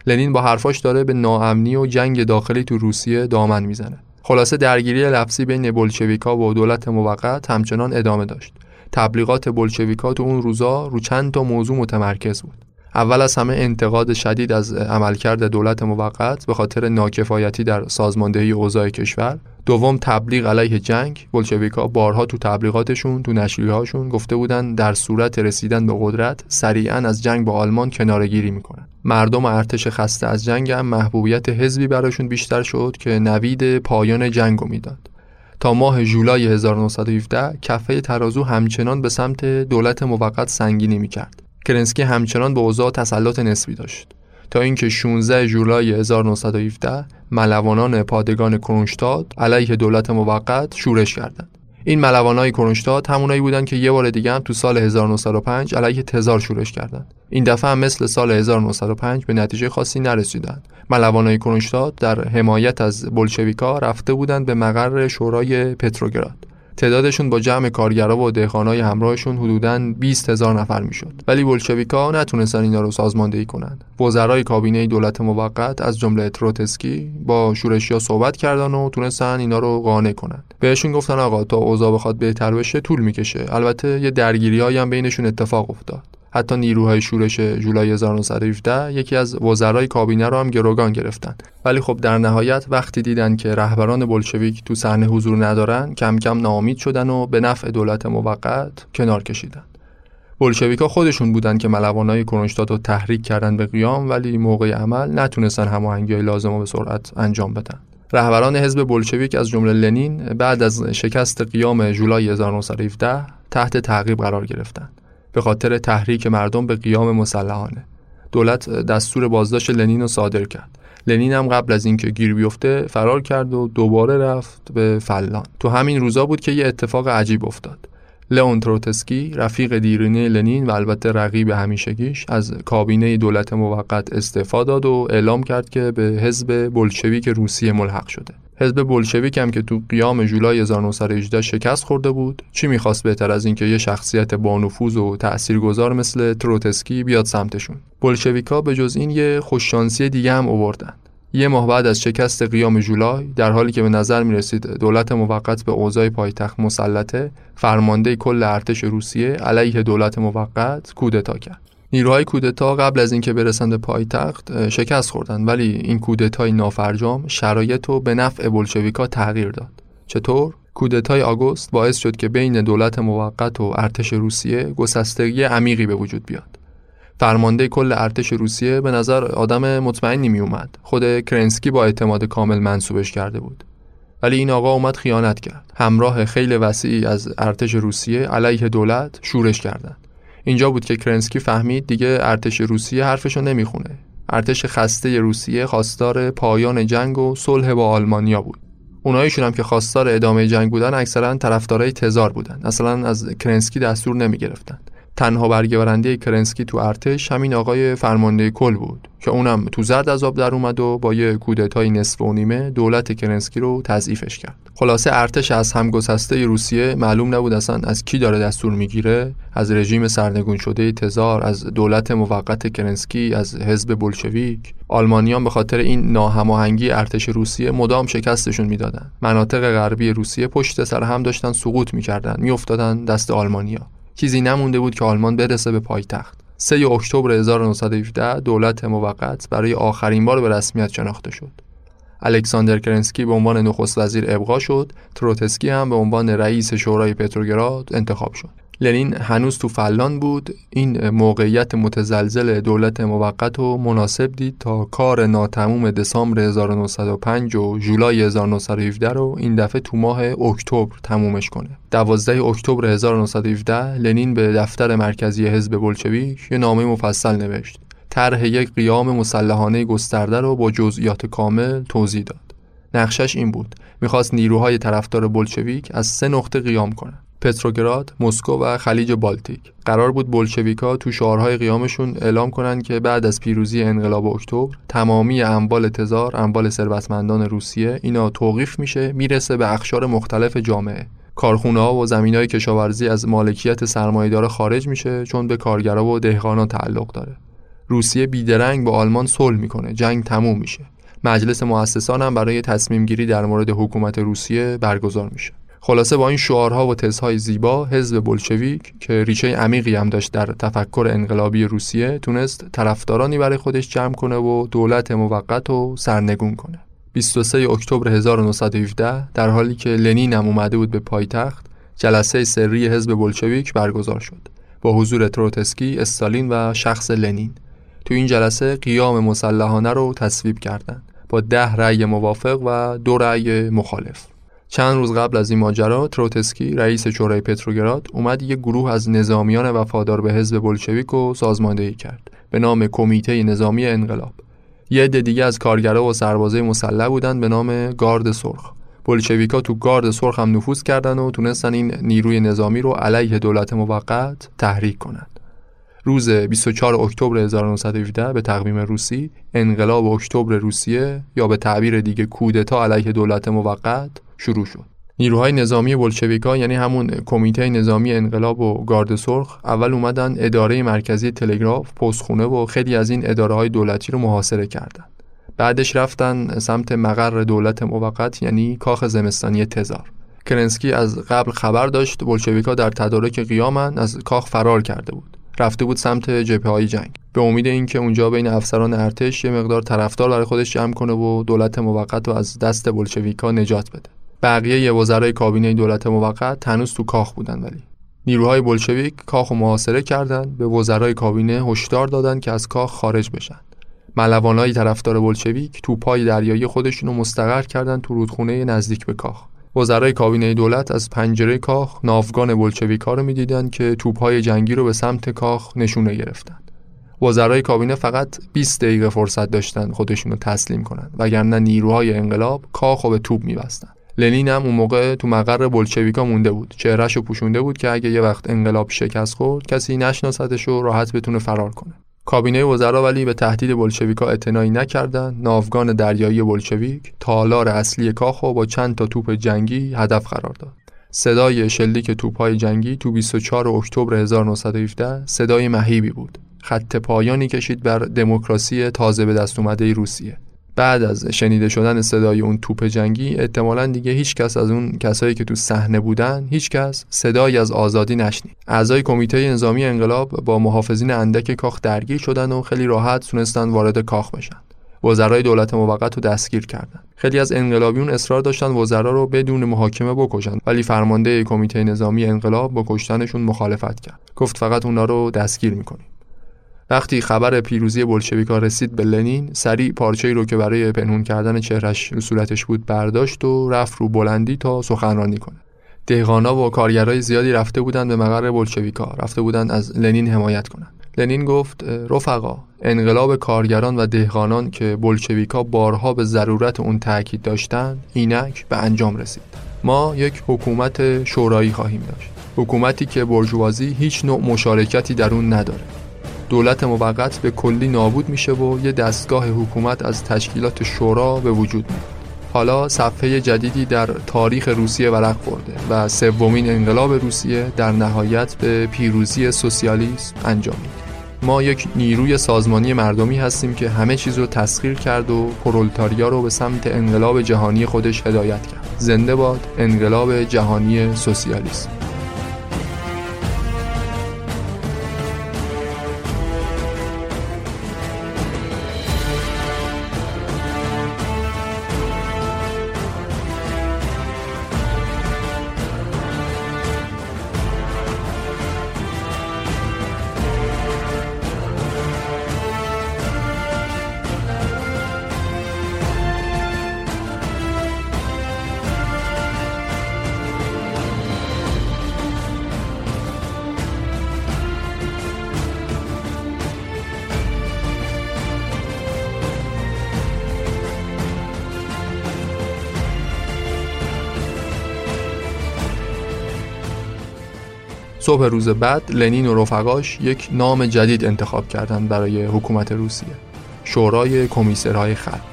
لنین با حرفاش داره به ناامنی و جنگ داخلی تو روسیه دامن می‌زنه. خلاصه درگیری لفظی بین بلشویکا و دولت موقت همچنان ادامه داشت. تبلیغات بلشویکا تو اون روزا رو چند تا موضوع متمرکز بود. اول از همه انتقاد شدید از عملکرد دولت موقت به خاطر ناکفایتی در سازماندهی اوضاع کشور. دوم تبلیغ علیه جنگ. بلشویکا بارها تو تبلیغاتشون تو نشریهاشون گفته بودن در صورت رسیدن به قدرت سریعا از جنگ با آلمان کنارگیری می‌کنن. مردم ارتش خسته از جنگ هم محبوبیت حزبی براشون بیشتر شد که نوید پایان جنگ می‌داد. تا ماه جولای 1917 کفه ترازو همچنان به سمت دولت موقت سنگینی می‌کرد. کرنسکی همچنان به اوضاع تسلط نسبی داشت. تا اینکه 16 جولای 1917 ملوانان پادگان کرونشتاد علیه دولت موقت شورش کردند. این ملوانای کرونشتاد همونایی بودند که یه بار دیگه هم تو سال 1905 علیه تزار شورش کردند. این دفعه هم مثل سال 1905 به نتیجه خاصی نرسیدند. ملوانای کرونشتاد در حمایت از بلشویکا رفته بودند به مقر شورای پتروگراد. تعدادشون با جمع کارگرا و دهقانای همراهشون حدوداً 20 هزار نفر می‌شد. ولی بلشویکا نتونستن اینا رو سازماندهی کنند. وزرای کابینه دولت موقت از جمله تروتسکی با شورشیا صحبت کردن و تونستن اینا رو قانع کنند. بهشون گفتن آقا تا اوضاع بخواد بهتر بشه طول می‌کشه. البته یه درگیریایی هم بینشون اتفاق افتاد. حتی نیروهای شورش جولای 1917 یکی از وزرای کابینه رو هم گروگان گرفتن. ولی خب در نهایت وقتی دیدن که رهبران بلشویک تو صحنه حضور ندارن کم کم ناامید شدن و به نفع دولت موقت کنار کشیدن. بلشویکا خودشون بودن که ملوانای کرونشتاد رو تحریک کردن به قیام ولی موقع عمل نتونستن هماهنگی لازم رو به سرعت انجام بدن. رهبران حزب بلشویک از جمله لنین بعد از شکست قیام جولای 1917 تحت تعقیب قرار گرفتند به خاطر تحریک مردم به قیام مسلحانه. دولت دستور بازداشت لنین رو صادر کرد. لنین هم قبل از اینکه گیر بیفته فرار کرد و دوباره رفت به فلان تو همین روزا بود که یه اتفاق عجیب افتاد. لئون تروتسکی رفیق دیرینه لنین و البته رقیب همیشگیش از کابینه دولت موقت استعفا داد و اعلام کرد که به حزب بلشویک روسیه ملحق شده. حزب بلشویک هم که تو قیام جولای 1918 شکست خورده بود چی می‌خواست بهتر از اینکه یه شخصیت با نفوذ و تاثیرگذار مثل تروتسکی بیاد سمتشون. بلشویکا به جز این یه خوششانسی دیگه هم آوردن یه ماه بعد از شکست قیام جولای در حالی که به نظر می رسید دولت موقت به اوضاع پایتخت مسلطه فرمانده کل ارتش روسیه علیه دولت موقت کودتا کرد. نیروهای کودتا قبل از اینکه برسند به پایتخت شکست خوردن ولی این کودتای نافرجام شرایط رو به نفع بلشویکا تغییر داد. چطور؟ کودتای آگوست باعث شد که بین دولت موقت و ارتش روسیه گسستگی عمیقی به وجود بیاد. فرمانده کل ارتش روسیه به نظر آدم مطمئنی می اومد خود کرنسکی با اعتماد کامل منصوبش کرده بود. ولی این آقا اومد خیانت کرد. همراه خیلی وسیعی از ارتش روسیه علیه دولت شورش کردند. اینجا بود که کرنسکی فهمید دیگه ارتش روسیه حرفشو نمی‌خونه. ارتش خسته روسیه خواستار پایان جنگ و صلح با آلمانیا بود. اوناییشون هم که خواستار ادامه جنگ بودن اکثرا طرفدارای تزار بودن. اصلا از کرنسکی دستور نمی تنها برگ کرنسکی تو ارتش همین آقای فرمانده کل بود که اونم تو زرد از آب در اومد و با یه کودتای نصف و نیمه دولت کرنسکی رو تضعیفش کرد. خلاصه ارتش از هم گسسته روسیه معلوم نبود اصلا از کی داره دستور می‌گیره از رژیم سرنگون شده تزار از دولت موقت کرنسکی از حزب بلشویک. آلمانیام به خاطر این ناهماهنگی ارتش روسیه مدام شکستشون می‌دادن. مناطق غربی روسیه پشت سر هم داشتن سقوط می‌کردن میافتادن دست آلمانیا. چیزی نمونده بود که آلمان برسه به پایتخت. 3 اکتبر 1917 دولت موقت برای آخرین بار به رسمیت شناخته شد. الکساندر کرنسکی به عنوان نخست وزیر ابقا شد، تروتسکی هم به عنوان رئیس شورای پتروگراد انتخاب شد. لنین هنوز تو فنلاند بود. این موقعیت متزلزل دولت موقت رو مناسب دید تا کار ناتموم دسامبر 1905 و جولای 1917 رو این دفعه تو ماه اکتبر تمومش کنه. 12 اکتبر 1917 لنین به دفتر مرکزی حزب بلشویک یه نامه مفصل نوشت. طرح یک قیام مسلحانه گسترده رو با جزئیات کامل توضیح داد. نقشش این بود. می‌خواست نیروهای طرفدار بلشویک از سه نقطه قیام کنند. پتروگراد، مسکو و خلیج بالتیک. قرار بود بلشویکا تو شعارهای قیامشون اعلام کنند که بعد از پیروزی انقلاب اکتبر تمامی اموال تزار، اموال ثروتمندان روسیه اینا توقیف میشه می‌رسه به اخشار مختلف جامعه. کارخونه ها و زمین های کشاورزی از مالکیت سرمایه‌دار خارج میشه چون به کارگرا و دهقانان تعلق داره. روسیه بیدرنگ با آلمان صلح می‌کنه. جنگ تموم میشه. مجلس مؤسسان هم برای تصمیم گیری در مورد حکومت روسیه برگزار میشه. خلاصه با این شعارها و تزهای زیبا حزب بلشویک که ریشه عمیقی هم داشت در تفکر انقلابی روسیه تونست طرفدارانی برای خودش جمع کنه و دولت موقت و سرنگون کنه. 23 اکتبر 1917 در حالی که لنین هم اومده بود به پایتخت جلسه سری حزب بلشویک برگزار شد. با حضور تروتسکی، استالین و شخص لنین. تو این جلسه قیام مسلحانه رو تصویب کردند. با ده رأی موافق و دو رأی مخالف. چند روز قبل از این ماجرا تروتسکی رئیس شورای پتروگراد اومد یک گروه از نظامیان وفادار به حزب بلشویک رو سازماندهی کرد به نام کمیته نظامی انقلاب. یه عده دیگه از کارگرا و سربازای مسلح بودن به نام گارد سرخ. بلشویکا تو گارد سرخ هم نفوذ کردن و تونستن این نیروی نظامی رو علیه دولت موقت تحریک کنند. روز 24 اکتبر 1917 به تقویم روسی انقلاب اکتبر روسیه یا به تعبیر دیگه کودتا علیه دولت موقت شروع شد نیروهای نظامی بلشویکا یعنی همون کمیته نظامی انقلاب و گارد سرخ اول اومدن اداره مرکزی تلگراف، پستخونه و خیلی از این اداره های دولتی رو محاصره کردند. بعدش رفتن سمت مقر دولت موقت یعنی کاخ زمستانی تزار. کرنسکی از قبل خبر داشت بلشویکا در تدارک قیامن از کاخ فرار کرده بود. رفته بود سمت جبهه های جنگ. به امید اینکه اونجا بین افسران ارتش یه مقدار طرفدار برای خودش جمع کنه و دولت موقت رو از دست بلشویکا نجات بده. بقیه وزرای کابینه دولت موقت هنوز تو کاخ بودن ولی. نیروهای بلشویک کاخ و محاصره کردند به وزرای کابینه هشدار دادن که از کاخ خارج بشن. ملوانای طرفدار بلشویک پای دریایی خودشون رو مستقر کردن تو رودخونه نزدیک به کاخ. وزرای کابینه دولت از پنجره کاخ ناوگان بلشویکا رو می‌دیدند که توپهای جنگی رو به سمت کاخ نشونه گرفتند. وزرای کابینه فقط 20 دقیقه فرصت داشتن خودشون رو تسلیم کنند وگرنه نیروهای انقلاب کاخ رو به توپ میبستند. لنین هم اون موقع تو مقر بلشویکا مونده بود چهرهش رو پوشونده بود که اگه یه وقت انقلاب شکست خورد کسی نشناستش و راحت بتونه فرار کنه کابینه وزرا ولی به تهدید بلشویکا اعتنایی نکردند. ناوگان دریایی بلشویک تالار اصلی کاخ با چند تا توپ جنگی هدف قرار داد. صدای شلیک توپهای جنگی تو 24 اکتبر 1917 صدای مهیبی بود. خط پایانی کشید بر دموکراسی تازه به دست اومده روسیه. بعد از شنیده شدن صدای اون توپ جنگی احتمالا دیگه هیچ کس از اون کسایی که تو صحنه بودن هیچ کس صدایی از آزادی نشنید. اعضای کمیته نظامی انقلاب با محافظین اندک کاخ درگیر شدن و خیلی راحت تونستن وارد کاخ بشن. وزرای دولت موقت رو دستگیر کردند. خیلی از انقلابیون اصرار داشتن وزرا رو بدون محاکمه بکشن ولی فرمانده کمیته نظامی انقلاب با کشتنشون مخالفت کرد. گفت فقط اونا رو دستگیر می‌کنیم. وقتی خبر پیروزی بلشویکا رسید به لنین سریع پارچه‌ای رو که برای پنهون کردن چهرش رو صورتش بود برداشت و رفت رو بلندی تا سخنرانی کنه. دهقانا و کارگرای زیادی رفته بودند به مقر بلشویکا رفته بودند از لنین حمایت کنند. لنین گفت رفقا انقلاب کارگران و دهقانان که بلشویکا بارها به ضرورت اون تاکید داشتند اینک به انجام رسید. ما یک حکومت شورایی خواهیم داشت. حکومتی که برجوازی هیچ نوع مشارکتی در اون نداره. دولت موقت به کلی نابود میشه و یه دستگاه حکومت از تشکیلات شورا به وجود میاد. حالا صفحه جدیدی در تاریخ روسیه ورق خورده و سومین انقلاب روسیه در نهایت به پیروزی سوسیالیسم انجام میده. ما یک نیروی سازمانی مردمی هستیم که همه چیز رو تسخیر کرد و پرولتاریا رو به سمت انقلاب جهانی خودش هدایت کرد. زنده باد انقلاب جهانی سوسیالیسم. صبح روز بعد لنین و رفقاش یک نام جدید انتخاب کردند برای حکومت روسیه شورای کمیسرهای خلق.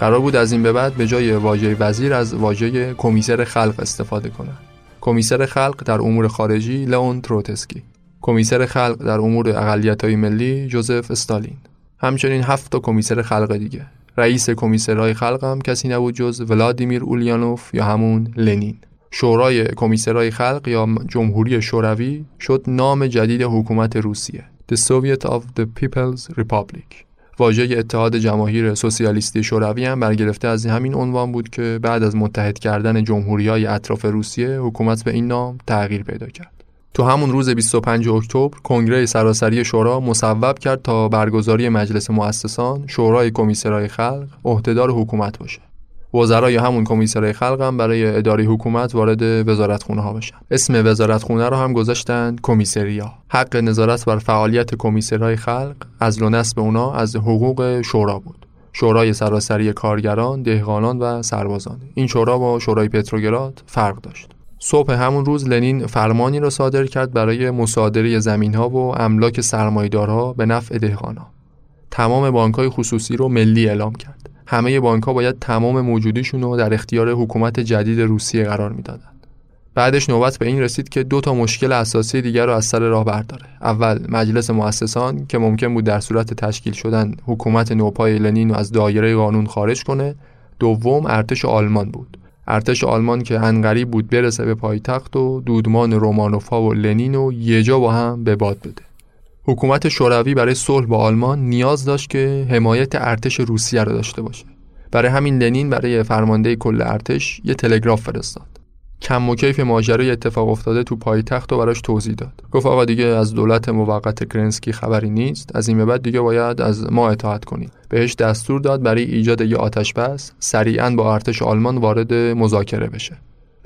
قرار بود از این به بعد به جای واژه وزیر از واژه کمیسر خلق استفاده کنند. کمیسر خلق در امور خارجی لئون تروتسکی. کمیسر خلق در امور اقلیت‌های ملی جوزف استالین. همچنین هفت تا کمیسر خلق دیگه. رئیس کمیسرهای خلق هم کسی نبود جز ولادیمیر اولیانوف یا همون لنین. شورای کمیسرهای خلق یا جمهوری شوروی شد نام جدید حکومت روسیه The Soviet of the People's Republic واژه اتحاد جماهیر سوسیالیستی شوروی هم برگرفته از همین عنوان بود که بعد از متحد کردن جمهوری های اطراف روسیه حکومت به این نام تغییر پیدا کرد. تو همون روز 25 اکتبر کنگره سراسری شورا مصوب کرد تا برگزاری مجلس مؤسسان شورای کمیسرهای خلق عهدهدار حکومت باشه. وزرای همون کمیسرهای خلق هم برای اداره حکومت وارد وزارتخونه ها بشن. اسم وزارتخونه رو هم گذاشتن کمیسریا. حق نظارت بر فعالیت کمیسرهای خلق از و نصب اونا از حقوق شورا بود. شورای سراسری کارگران، دهقانان و سربازان. این شورا با شورای پتروگراد فرق داشت. صبح همون روز لنین فرمانی را صادر کرد برای مصادره زمین ها و املاک سرمایدارها به نفع دهقانان تمام بانک های خصوصی رو ملی اعلام کرد. همه بانک ها باید تمام موجودیشون رو در اختیار حکومت جدید روسیه قرار می‌دادند. بعدش نوبت به این رسید که دو تا مشکل اساسی دیگر رو از سر راه برداره. اول مجلس مؤسسان که ممکن بود در صورت تشکیل شدن حکومت نوپای لنین رو از دایره قانون خارج کنه. دوم ارتش آلمان بود. ارتش آلمان که انقریب بود برسه به پایتخت و دودمان رومانوفا و لنین رو یه جا با هم به باد بده. حکومت شوروی برای صلح با آلمان نیاز داشت که حمایت ارتش روسیه را داشته باشه. برای همین لنین برای فرمانده کل ارتش یه تلگراف فرستاد. کم و کیف ماجرای اتفاق افتاده تو پایتخت و براش توضیح داد. گفت آقا دیگه از دولت موقت کرنسکی خبری نیست. از این به بعد دیگه باید از ما اطاعت کنید. بهش دستور داد برای ایجاد یه آتش بس سریعا با ارتش آلمان وارد مذاکره بشه.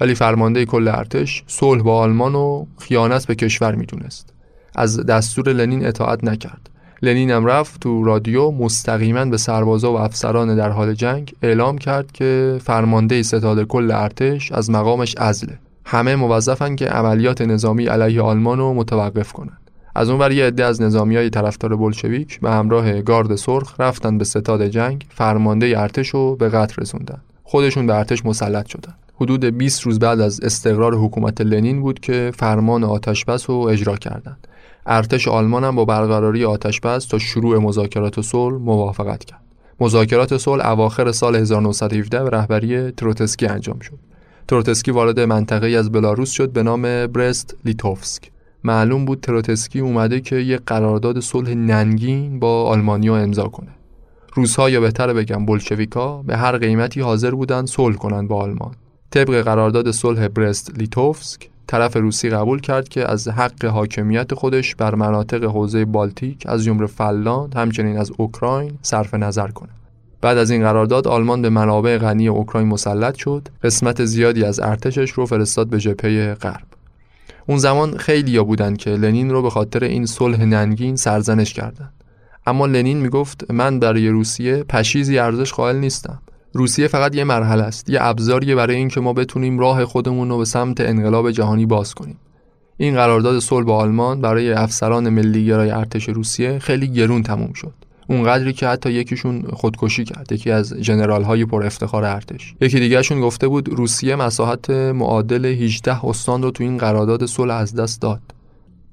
ولی فرمانده کل ارتش صلح با آلمان و خیانت به کشور می‌دونست. از دستور لنین اطاعت نکرد. لنین هم رفت تو رادیو مستقیما به سربازا و افسران در حال جنگ اعلام کرد که فرمانده ستاد کل ارتش از مقامش ازله همه موظفن که عملیات نظامی علیه آلمان رو متوقف کنند. از اون یه عده از نظامی های طرفدار بلشویک به همراه گارد سرخ رفتن به ستاد جنگ فرمانده ارتش رو به قتل رسوندن. خودشون به ارتش مسلط شدن. حدود 20 روز بعد از استقرار حکومت لنین بود که فرمان آتشبس رو اجرا کردند. ارتش آلمان هم با برقراری آتشبس تا شروع مذاکرات صلح موافقت کرد. مذاکرات صلح اواخر سال 1917 به رهبری تروتسکی انجام شد. تروتسکی وارد منطقه از بلاروس شد به نام برست لیتوفسک. معلوم بود تروتسکی اومده که یک قرارداد صلح ننگین با آلمانیا امضا کنه. روزها یا بهتر بگم بلشویکا به هر قیمتی حاضر بودن صلح کنند با آلمان. طبق قرارداد صلح برست لیتوفسک طرف روسی قبول کرد که از حق حاکمیت خودش بر مناطق حوزه بالتیک از جمله فنلاند همچنین از اوکراین صرف نظر کنه. بعد از این قرارداد آلمان به منابع غنی اوکراین مسلط شد. قسمت زیادی از ارتشش رو فرستاد به جبهه غرب. اون زمان خیلی یا بودن که لنین رو به خاطر این صلح ننگین سرزنش کردند اما لنین می‌گفت من برای روسیه پشیزی ارزش قائل نیستم. روسیه فقط یه مرحله است یه ابزاریه برای اینکه ما بتونیم راه خودمون رو به سمت انقلاب جهانی باز کنیم. این قرارداد صلح با آلمان برای افسران ملیگرای ارتش روسیه خیلی گرون تموم شد. اونقدری که حتی یکیشون خودکشی کرد یکی از جنرال های پر افتخار ارتش. یکی دیگهشون گفته بود روسیه مساحت معادل 18 استان رو تو این قرارداد صلح از دست داد.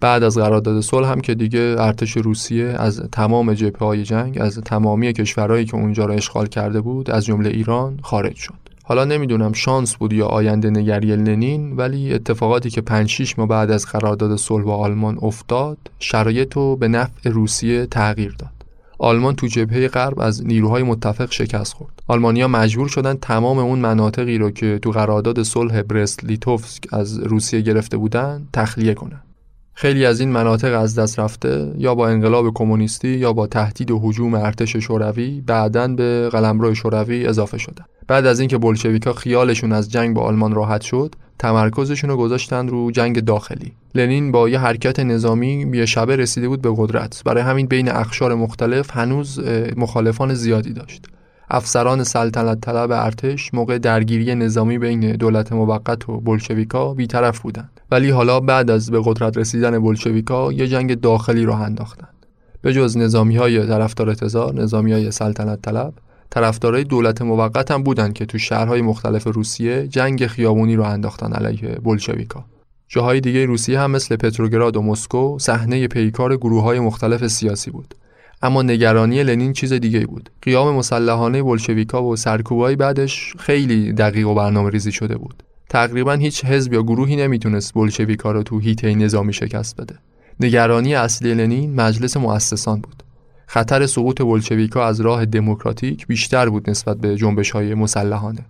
بعد از قرارداد صلح هم که دیگه ارتش روسیه از تمام جبهه های جنگ از تمامی کشورهایی که اونجا را اشغال کرده بود از جمله ایران خارج شد حالا نمی‌دونم شانس بود یا آینده نگری لنین ولی اتفاقاتی که 5 6 ماه بعد از قرارداد صلح با آلمان افتاد شرایط رو به نفع روسیه تغییر داد آلمان تو جبهه غرب از نیروهای متفق شکست خورد. آلمانیا مجبور شدن تمام اون مناطقی رو که تو قرارداد صلح برست لیتوفسک از روسیه گرفته بودن تخلیه کنند. خیلی از این مناطق از دست رفته یا با انقلاب کمونیستی یا با تهدید و حجوم ارتش شوروی بعدا به قلمرو شوروی اضافه شدن. بعد از اینکه بلشویکا خیالشون از جنگ با آلمان راحت شد تمرکزشون رو گذاشتن رو جنگ داخلی. لنین با یه حرکت نظامی یه شبه رسیده بود به قدرت. برای همین بین اخشار مختلف هنوز مخالفان زیادی داشت. افسران سلطنت طلب ارتش موقع درگیری نظامی بین دولت موقت و بلشویکا بیطرف بودند ولی حالا بعد از به قدرت رسیدن بلشویکا یه جنگ داخلی راه انداختند به جز نظامی های طرفدار تزار نظامی های سلطنت طلب طرفدارای دولت موقت هم بودن که تو شهرهای مختلف روسیه جنگ خیابونی رو انداختن علیه بولشویکا. جاهای دیگه روسیه هم مثل پتروگراد و مسکو صحنه پیکار گروه های مختلف سیاسی بود. اما نگرانی لنین چیز دیگه بود. قیام مسلحانه بولشویکا و سرکوبای بعدش خیلی دقیق و برنامه ریزی شده بود. تقریبا هیچ حزب یا گروهی نمی‌تونست بولشویکا رو تو هیته نظامی شکست بده. نگرانی اصلی لنین مجلس مؤسسان بود. خطر سقوط بولشویکا از راه دموکراتیک بیشتر بود نسبت به جنبش های مسلحانه.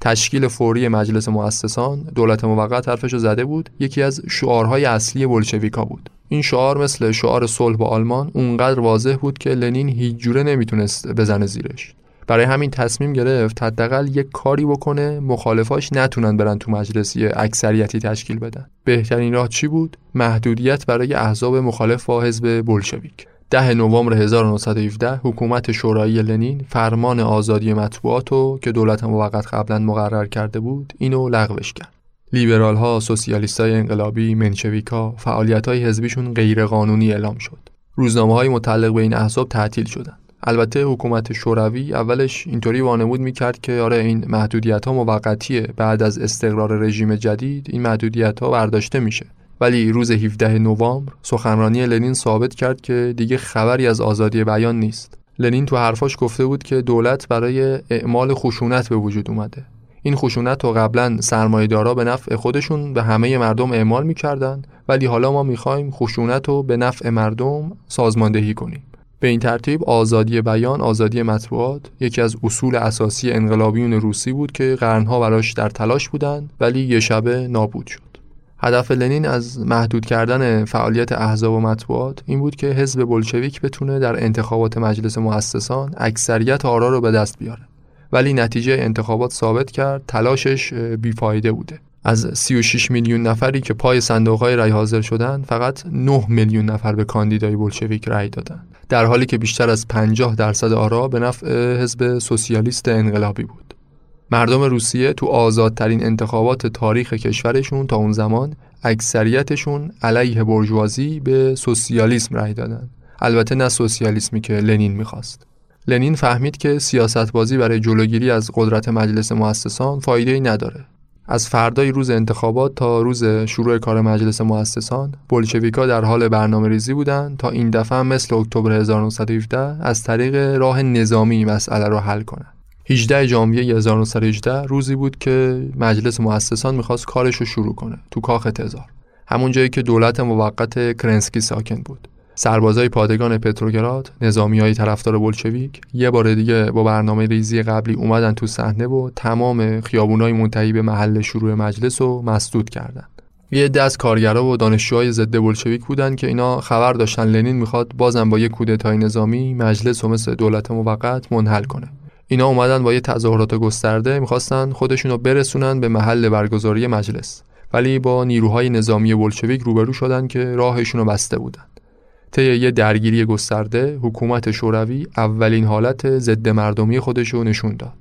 تشکیل فوری مجلس مؤسسان دولت موقت حرفشو زده بود یکی از شعارهای اصلی بولشویکا بود این شعار مثل شعار صلح با آلمان اونقدر واضح بود که لنین هیچ جوره نمی‌تونست بزنه زیرش برای همین تصمیم گرفت حداقل یک کاری بکنه مخالفاش نتونن برن تو مجلس اکثریتی تشکیل بدن بهترین راه چی بود محدودیت برای احزاب مخالف با حزب بولشویک ده نوامبر 1917 حکومت شورایی لنین فرمان آزادی مطبوعات رو که دولت موقت قبلا مقرر کرده بود اینو لغوش کرد. لیبرال ها، سوسیالیست های انقلابی، منشویکا، فعالیت های حزبیشون غیرقانونی اعلام شد. روزنامه های متعلق به این احزاب تعطیل شدند. البته حکومت شوروی اولش اینطوری وانمود می‌کرد که آره این محدودیت ها موقتیه بعد از استقرار رژیم جدید این محدودیت ها برداشته میشه ولی روز 17 نوامبر سخنرانی لنین ثابت کرد که دیگه خبری از آزادی بیان نیست. لنین تو حرفاش گفته بود که دولت برای اعمال خشونت به وجود اومده. این خشونت رو قبلا سرمایه‌دارا به نفع خودشون به همه مردم اعمال می‌کردن ولی حالا ما می‌خوایم خشونت رو به نفع مردم سازماندهی کنیم. به این ترتیب آزادی بیان، آزادی مطبوعات یکی از اصول اساسی انقلابیون روسی بود که قرنها براش در تلاش بودند ولی یه شبه نابود شد. هدف لنین از محدود کردن فعالیت احزاب و مطبوعات این بود که حزب بلشویک بتونه در انتخابات مجلس مؤسسان اکثریت آرا رو به دست بیاره. ولی نتیجه انتخابات ثابت کرد تلاشش بیفایده بوده. از 36 میلیون نفری که پای صندوقهای رای حاضر شدن فقط 9 میلیون نفر به کاندیدای بولشویک رای دادن. در حالی که بیشتر از 50 درصد آرا به نفع حزب سوسیالیست انقلابی بود. مردم روسیه تو آزادترین انتخابات تاریخ کشورشون تا اون زمان اکثریتشون علیه برجوازی به سوسیالیسم رأی دادن. البته نه سوسیالیسمی که لنین می‌خواست. لنین فهمید که سیاست بازی برای جلوگیری از قدرت مجلس مؤسسان فایده ای نداره. از فردای روز انتخابات تا روز شروع کار مجلس مؤسسان بولشویکا در حال برنامه ریزی بودند تا این دفعه مثل اکتبر 1917 از طریق راه نظامی مسئله را حل کنند. 18 ژانویه 1918 روزی بود که مجلس مؤسسان می‌خواست کارش رو شروع کنه تو کاخ تزار. همون جایی که دولت موقت کرنسکی ساکن بود. سربازای پادگان پتروگراد نظامی های طرفدار بولشویک یه بار دیگه با برنامه ریزی قبلی اومدن تو صحنه و تمام خیابونای منتهی به محل شروع مجلس رو مسدود کردن. یه دست کارگرا و دانشجوهای ضد بولشویک بودن که اینا خبر داشتن لنین می‌خواد بازم با یه کودتای نظامی مجلس و مثل دولت موقت منحل کنه. اینا اومدن با یه تظاهرات گسترده می‌خواستن خودشونو برسونن به محل برگزاری مجلس. ولی با نیروهای نظامی بلشویک روبرو شدن که راهشونو بسته بودن. طی یه درگیری گسترده حکومت شوروی اولین حالت ضد مردمی خودشو نشون داد.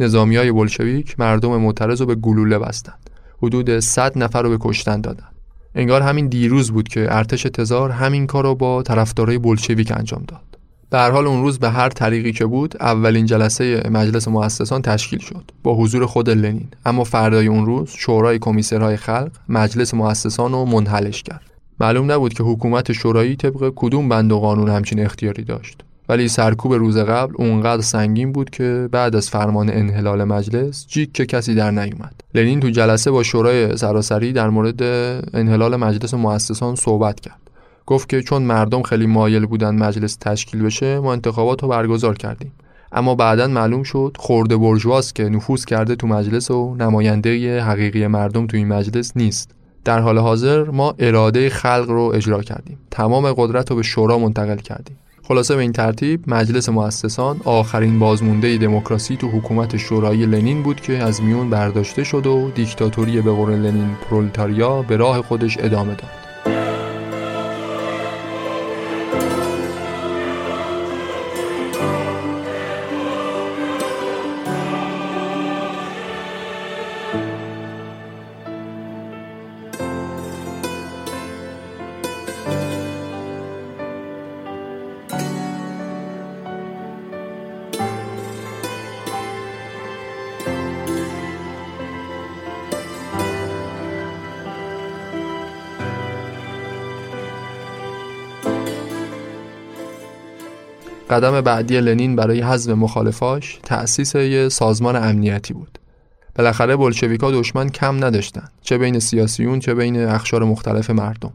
نظامی های بلشویک مردم معترض رو به گلوله بستند حدود 100 نفر رو به کشتن دادن. انگار همین دیروز بود که ارتش تزار همین کار رو با طرفدارای بلشویک انجام داد. به حال اون روز به هر طریقی که بود اولین جلسه مجلس مؤسسان تشکیل شد با حضور خود لنین. اما فردای اون روز شورای کمیسرهای خلق مجلس مؤسسان رو منحلش کرد. معلوم نبود که حکومت شورایی طبق کدوم بند و قانون همچین اختیاری داشت. ولی سرکوب روز قبل اونقدر سنگین بود که بعد از فرمان انحلال مجلس جیک که کسی در نیومد. لنین تو جلسه با شورای سراسری در مورد انحلال مجلس مؤسسان صحبت کرد. گفت که چون مردم خیلی مایل بودن مجلس تشکیل بشه ما انتخابات رو برگزار کردیم. اما بعدا معلوم شد خورده برجواست که نفوذ کرده تو مجلس و نماینده حقیقی مردم تو این مجلس نیست. در حال حاضر ما اراده خلق رو اجرا کردیم. تمام قدرت رو به شورا منتقل کردیم. خلاصه به این ترتیب مجلس مؤسسان آخرین بازمونده دموکراسی تو حکومت شورایی لنین بود که از میون برداشته شد و دیکتاتوری به قول لنین پرولتاریا به راه خودش ادامه داد. قدم بعدی لنین برای حزب مخالفاش تأسیس یه سازمان امنیتی بود. بالاخره بلشویکا دشمن کم نداشتن چه بین سیاسیون چه بین اخشار مختلف مردم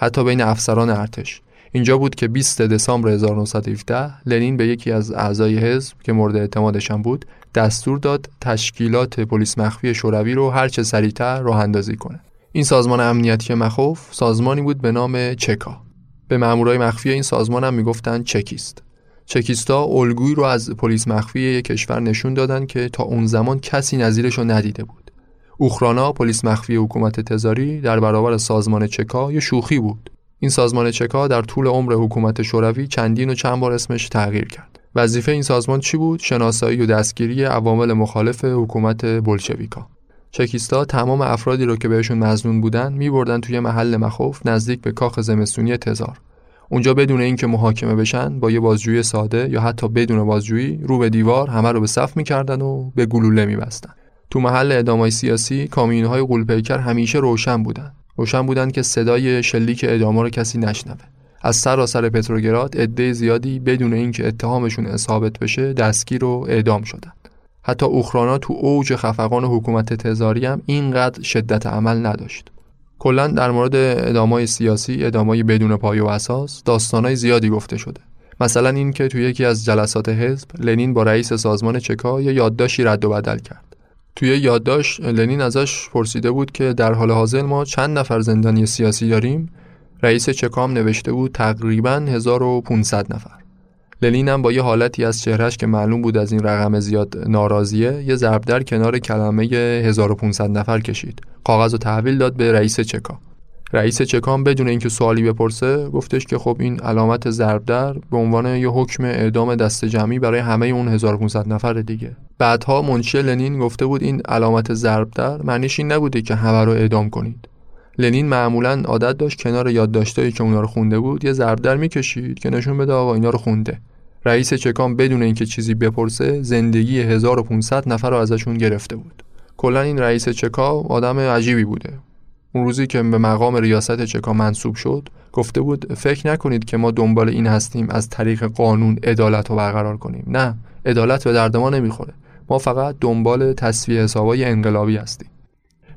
حتی بین افسران ارتش. اینجا بود که 20 دسامبر 1917 لنین به یکی از اعضای حزب که مورد اعتمادشان بود دستور داد تشکیلات پلیس مخفی شوروی رو هر چه سریعتر راه اندازی کنه. این سازمان امنیتی مخوف سازمانی بود به نام چکا. به مامورای مخفی این سازمان هم می‌گفتن چکیست. چکیستا الگویی رو از پلیس مخفی یک کشور نشون دادن که تا اون زمان کسی نظیرش رو ندیده بود. اوخرانا پلیس مخفی حکومت تزاری در برابر سازمان چکا یه شوخی بود. این سازمان چکا در طول عمر حکومت شوروی چندین و چند بار اسمش تغییر کرد. وظیفه این سازمان چی بود؟ شناسایی و دستگیری عوامل مخالف حکومت بلشویکا. چکیستا تمام افرادی رو که بهشون مزنون بودن میبردن توی محل مخوف نزدیک به کاخ زمستونی تزار. اونجا بدون اینکه محاکمه بشن با یه بازجویی ساده یا حتی بدون بازجویی رو به دیوار همه رو به صف می‌کردن و به گلوله میبستن. تو محل ادامای سیاسی کامیونهای قولپیکر همیشه روشن بودن. روشن بودن که صدای شلیک ادامه رو کسی نشنوه. از سراسر پتروگراد عده زیادی بدون اینکه اتهامشون ثابت بشه دستگیر و اعدام شدن. حتی اوخرانا تو اوج خفقان حکومت تزاری هم اینقدر شدت عمل نداشت. کلا در مورد ادامای سیاسی ادامای بدون پای و اساس داستانای زیادی گفته شده. مثلا این که توی یکی از جلسات حزب لنین با رئیس سازمان چکا یه یادداشتی رد و بدل کرد. توی یادداشت لنین ازش پرسیده بود که در حال حاضر ما چند نفر زندانی سیاسی داریم؟ رئیس چکام نوشته بود تقریبا 1500 نفر. لنین هم با یه حالتی از چهرش که معلوم بود از این رقم زیاد ناراضیه یه ضرب در کنار کلمه 1500 نفر کشید. کاغذ و تحویل داد به رئیس چکا. رئیس چکام بدون اینکه سوالی بپرسه گفتش که خب این علامت ضرب در به عنوان یه حکم اعدام دست جمعی برای همه اون 1500 نفر دیگه. بعدها منشی لنین گفته بود این علامت ضرب در معنیش این نبوده که همه رو اعدام کنید. لنین معمولا عادت داشت کنار یادداشتایی که اونا رو خونده بود یه ضرب در می‌کشید که نشون بده آقا اینا رو خونده. رئیس چکام بدون اینکه چیزی بپرسه زندگی 1500 نفر رو ازشون گرفته بود. کلا این رئیس چکا آدم عجیبی بوده. اون روزی که به مقام ریاست چکا منصوب شد گفته بود فکر نکنید که ما دنبال این هستیم از طریق قانون عدالت رو برقرار کنیم. نه عدالت به درد ما نمی‌خوره. ما فقط دنبال تصفیه حسابای انقلابی هستیم.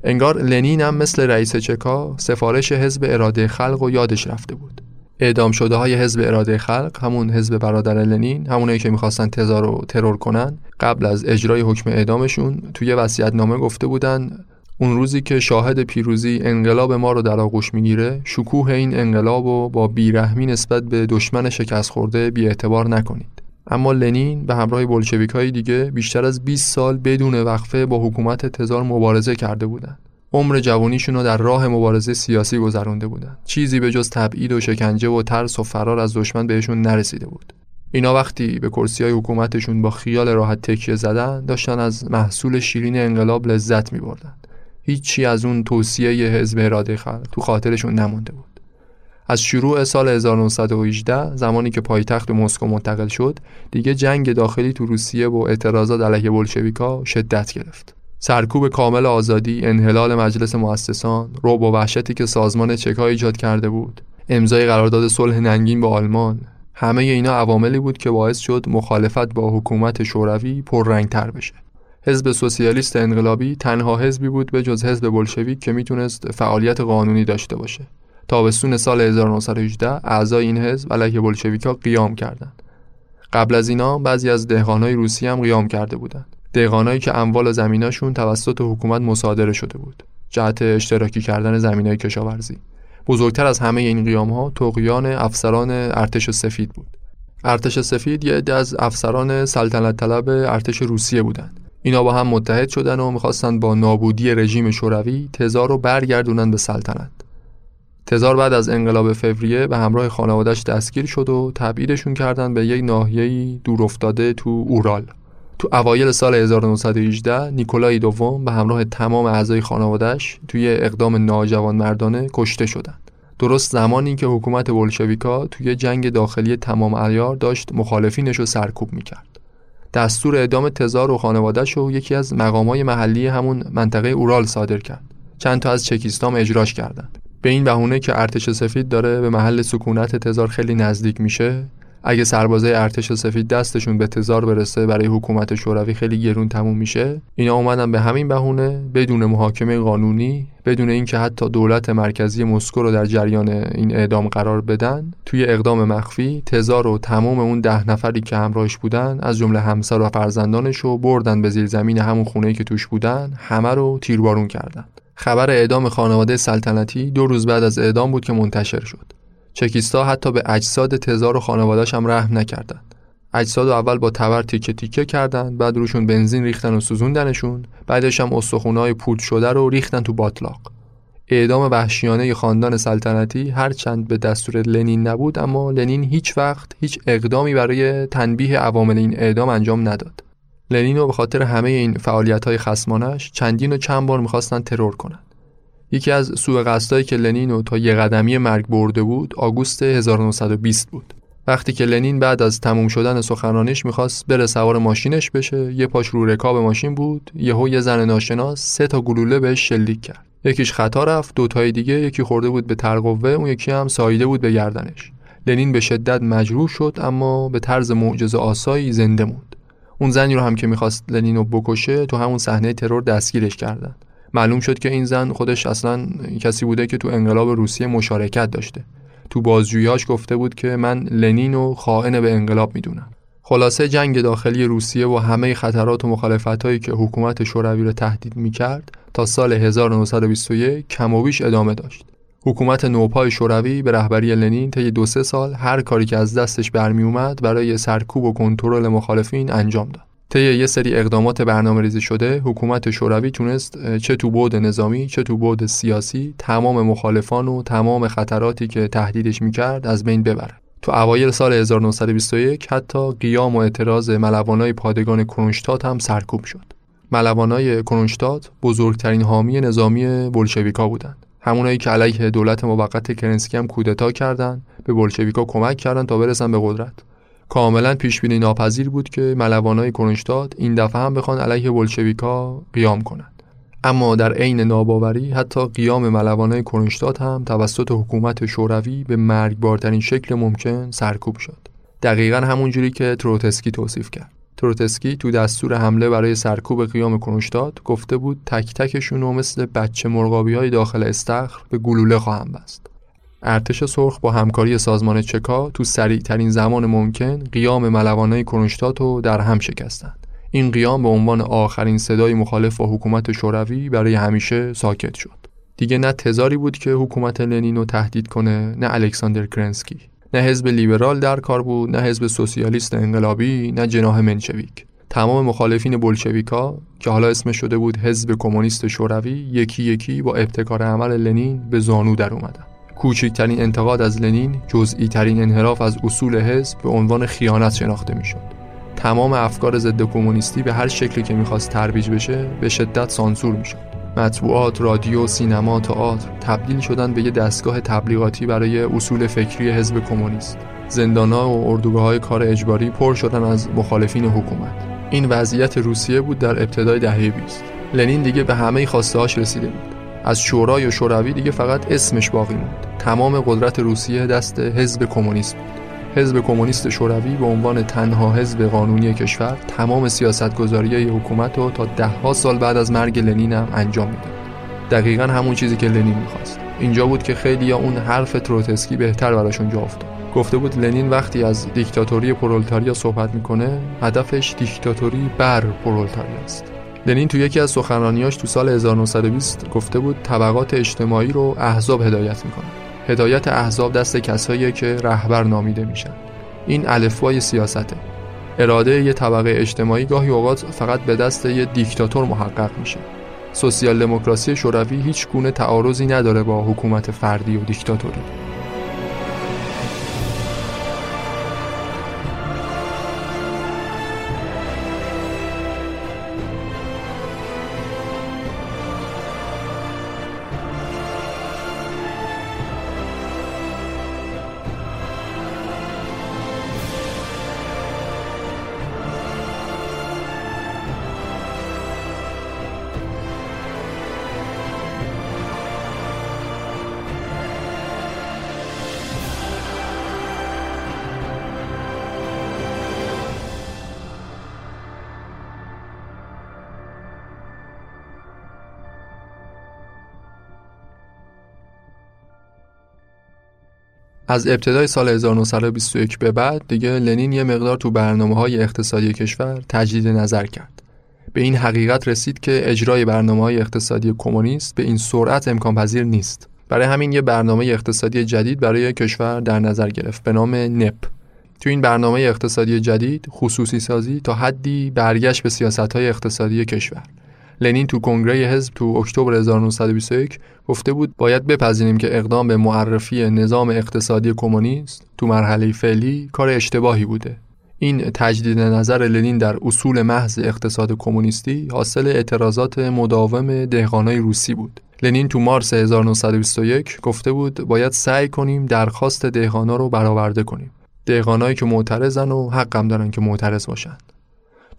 انگار لنین هم مثل رئیس چکا سفارش حزب اراده خلق و یادش رفته بود. اعدام شده های حزب اراده خلق همون حزب برادر لنین همونایی که می‌خواستن تزار رو ترور کنن قبل از اجرای حکم اعدامشون توی نامه گفته بودن اون روزی که شاهد پیروزی انقلاب ما رو در آغوش می‌گیره شکوه این انقلاب رو با بیرحمی نسبت به دشمن شکست خورده بی اعتبار نکنید. اما لنین به همراه بلشویک های دیگه بیشتر از 20 سال بدون وقفه با حکومت تزار مبارزه کرده بودند. عمر جوانیشون رو در راه مبارزه سیاسی گذرونده بودن چیزی به جز تبعید و شکنجه و ترس و فرار از دشمن بهشون نرسیده بود اینا وقتی به کرسی های حکومتشون با خیال راحت تکیه زدن داشتن از محصول شیرین انقلاب لذت می بردن. هیچی از اون توصیه حزب اراده خلق تو خاطرشون نمونده بود از شروع سال 1918 زمانی که پایتخت مسکو منتقل شد دیگه جنگ داخلی تو روسیه و اعتراضات علیه بلشویکا شدت گرفت. سرکوب کامل آزادی انحلال مجلس مؤسسان روب و وحشتی که سازمان چکا ایجاد کرده بود امضای قرارداد صلح ننگین با آلمان همه اینا عواملی بود که باعث شد مخالفت با حکومت شوروی پررنگتر بشه. حزب سوسیالیست انقلابی تنها حزبی بود به جز حزب بلشویک که می‌تونست فعالیت قانونی داشته باشه. تابستون سال 1918 اعضای این حزب علیه بلشویکا قیام کردند. قبل از اینا بعضی از دهقانای روسی هم قیام کرده بودند. دهقانایی که اموال زمیناشون توسط حکومت مصادره شده بود. جهت اشتراکی کردن زمینای کشاورزی. بزرگتر از همه این قیام ها توقیان افسران ارتش سفید بود. ارتش سفید یه عده از افسران سلطنت طلب ارتش روسیه بودند. اینا با هم متحد شدن و می‌خواستند با نابودی رژیم شوروی تزار رو برگردونن به سلطنت. تزار بعد از انقلاب فوریه به همراه خانوادش دستگیر شد و تبعیدشون کردن به یک ناحیه‌ای دور افتاده تو اورال تو اوایل سال 1918 نیکولای دوم به همراه تمام اعضای خانوادش توی اقدام ناجوان مردانه کشته شدند. درست زمانی که حکومت بولشویکا توی جنگ داخلی تمام ایار داشت مخالفینش رو سرکوب می‌کرد. دستور اعدام تزار و خانوادش رو یکی از مقامای محلی همون منطقه اورال صادر کرد. چند تا از چکیستام اجراش کردند. به این بهونه که ارتش سفید داره به محل سکونت تزار خیلی نزدیک میشه اگه سربازای ارتش سفید دستشون به تزار برسه برای حکومت شوروی خیلی گرون تموم میشه اینا اومدن به همین بهونه بدون محاکمه قانونی بدون اینکه حتی دولت مرکزی مسکو رو در جریان این اعدام قرار بدن توی اقدام مخفی تزار و تمام اون ده نفری که همراهش بودن از جمله همسر و فرزندانش رو بردن به زیر زمین همون خونه که توش بودن همه رو تیربارون کردن. خبر اعدام خانواده سلطنتی دو روز بعد از اعدام بود که منتشر شد. چکیستا حتی به اجساد تزار و خانوادهش هم رحم نکردند. اجساد و اول با تبر تیکه تیکه کردند بعد روشون بنزین ریختن و سوزوندنشون بعدش هم استخونهای پود شده رو ریختن تو باطلاق. اعدام وحشیانه خاندان سلطنتی هرچند به دستور لنین نبود اما لنین هیچ وقت هیچ اقدامی برای تنبیه عوامل این اعدام انجام نداد. لنین رو به خاطر همه این فعالیت های خسمانش چندین و چند بار می‌خواستن ترور کنند. یکی از سوء قصدایی که لنین تا یه قدمی مرگ برده بود آگوست 1920 بود. وقتی که لنین بعد از تموم شدن سخنرانیش می‌خواست بره سوار ماشینش بشه یه پاش رو رکاب ماشین بود یهو یه زن ناشناس سه تا گلوله بهش شلیک کرد. یکیش خطا رفت دو تای دیگه یکی خورده بود به ترقوه اون یکی هم ساییده بود به گردنش. لنین به شدت مجروح شد اما به طرز معجزه آسایی زنده موند. اون زنی رو هم که می‌خواست لنین رو بکشه تو همون صحنه ترور دستگیرش کردن. معلوم شد که این زن خودش اصلا کسی بوده که تو انقلاب روسیه مشارکت داشته. تو بازجوییاش گفته بود که من لنین و خائن به انقلاب می‌دونم. خلاصه جنگ داخلی روسیه و همه خطرات و مخالفتهایی که حکومت شوروی را تهدید می‌کرد تا سال 1921 کم و بیش ادامه داشت. حکومت نوپای شوروی به رهبری لنین طی دو سه سال هر کاری که از دستش برمی اومد برای سرکوب و کنترل مخالفین انجام داد. طی یه سری اقدامات برنامه ریزی شده حکومت شوروی تونست چه تو بود نظامی چه تو بود سیاسی تمام مخالفان و تمام خطراتی که تهدیدش می‌کرد از بین ببره. تو اوایل سال 1921 حتی قیام و اعتراض ملوانای پادگان کرونشتات هم سرکوب شد. ملوانای کرونشتات بزرگترین حامی نظامی بلشویکا بودند. همونایی که علیه دولت موقت کرنسکی هم کودتا کردند به بلشویکا کمک کردند تا برسن به قدرت. کاملا پیش بینی ناپذیر بود که ملوانای کرونشتاد این دفعه هم بخوان علیه بلشویکا قیام کنند اما در عین ناباوری حتی قیام ملوانای کرونشتاد هم توسط حکومت شوروی به مرگبارترین شکل ممکن سرکوب شد. دقیقا همونجوری که تروتسکی توصیف کرد. تروتسکی تو دستور حمله برای سرکوب قیام کرونشتاد گفته بود تک تکشون مثل بچه مرغابی های داخل استخر به گلوله خواهم بست ارتش سرخ با همکاری سازمان چکا تو سریع ترین زمان ممکن قیام ملوانای کرونشتات رو در هم شکستند. این قیام به عنوان آخرین صدای مخالف با حکومت شوروی برای همیشه ساکت شد. دیگه نه تزاری بود که حکومت لنین رو تهدید کنه نه الکساندر کرنسکی نه حزب لیبرال در کار بود نه حزب سوسیالیست انقلابی نه جناح منشویک تمام مخالفین بلشویکا که حالا اسمش شده بود حزب کمونیست شوروی یکی یکی با ابتکار عمل لنین به زانو در اومدن کوچکترین انتقاد از لنین جزئی ترین انحراف از اصول حزب به عنوان خیانت شناخته می‌شد. تمام افکار ضد کمونیستی به هر شکلی که می‌خواست ترویج بشه به شدت سانسور می‌شد. مطبوعات، رادیو، سینما، تئاتر تبدیل شدن به یه دستگاه تبلیغاتی برای اصول فکری حزب کمونیست. زندانها و اردوگاه های کار اجباری پر شدن از مخالفین حکومت. این وضعیت روسیه بود در ابتدای دهه 20. لنین دیگه به همه خواستهاش رسیده بود. از شورای و شوروی دیگه فقط اسمش باقی موند تمام قدرت روسیه دست حزب کمونیست بود حزب کمونیست شوروی به عنوان تنها حزب قانونی کشور تمام سیاستگذاری حکومت رو تا دهها سال بعد از مرگ لنین هم انجام می‌داد دقیقا همون چیزی که لنین می‌خواست. اینجا بود که خیلی یا اون حرف تروتسکی بهتر براشون جا افتاد. گفته بود لنین وقتی از دیکتاتوری پرولتاریا صحبت می‌کنه هدفش دیکتاتوری بر پرولتاریا است. لنین تو یکی از سخنرانیاش تو سال 1920 گفته بود طبقات اجتماعی رو احزاب هدایت می‌کنن هدایت احزاب دست کسایی که رهبر نامیده میشن. این الفبای سیاسته. اراده یه طبقه اجتماعی گاهی اوقات فقط به دست یه دیکتاتور محقق میشه. سوسیال دموکراسی شوروی هیچ گونه تعارضی نداره با حکومت فردی و دیکتاتوری. از ابتدای سال 1921 به بعد دیگه لنین یه مقدار تو برنامه های اقتصادی کشور تجدید نظر کرد. به این حقیقت رسید که اجرای برنامه های اقتصادی کمونیست به این سرعت امکان پذیر نیست. برای همین یه برنامه اقتصادی جدید برای کشور در نظر گرفت به نام نپ. تو این برنامه اقتصادی جدید خصوصی سازی تا حدی برگشت به سیاست های اقتصادی کشور. لنین تو کنگره حزب تو اکتبر 1921 گفته بود باید بپذیریم که اقدام به معرفی نظام اقتصادی کمونیست تو مرحله فعلی کار اشتباهی بوده. این تجدید نظر لنین در اصول محض اقتصاد کمونیستی حاصل اعتراضات مداوم دهقانای روسی بود. لنین تو مارس 1921 گفته بود باید سعی کنیم درخواست دهقانا رو برآورده کنیم. دهقانایی که معترضن و حقم دارن که معترض باشن.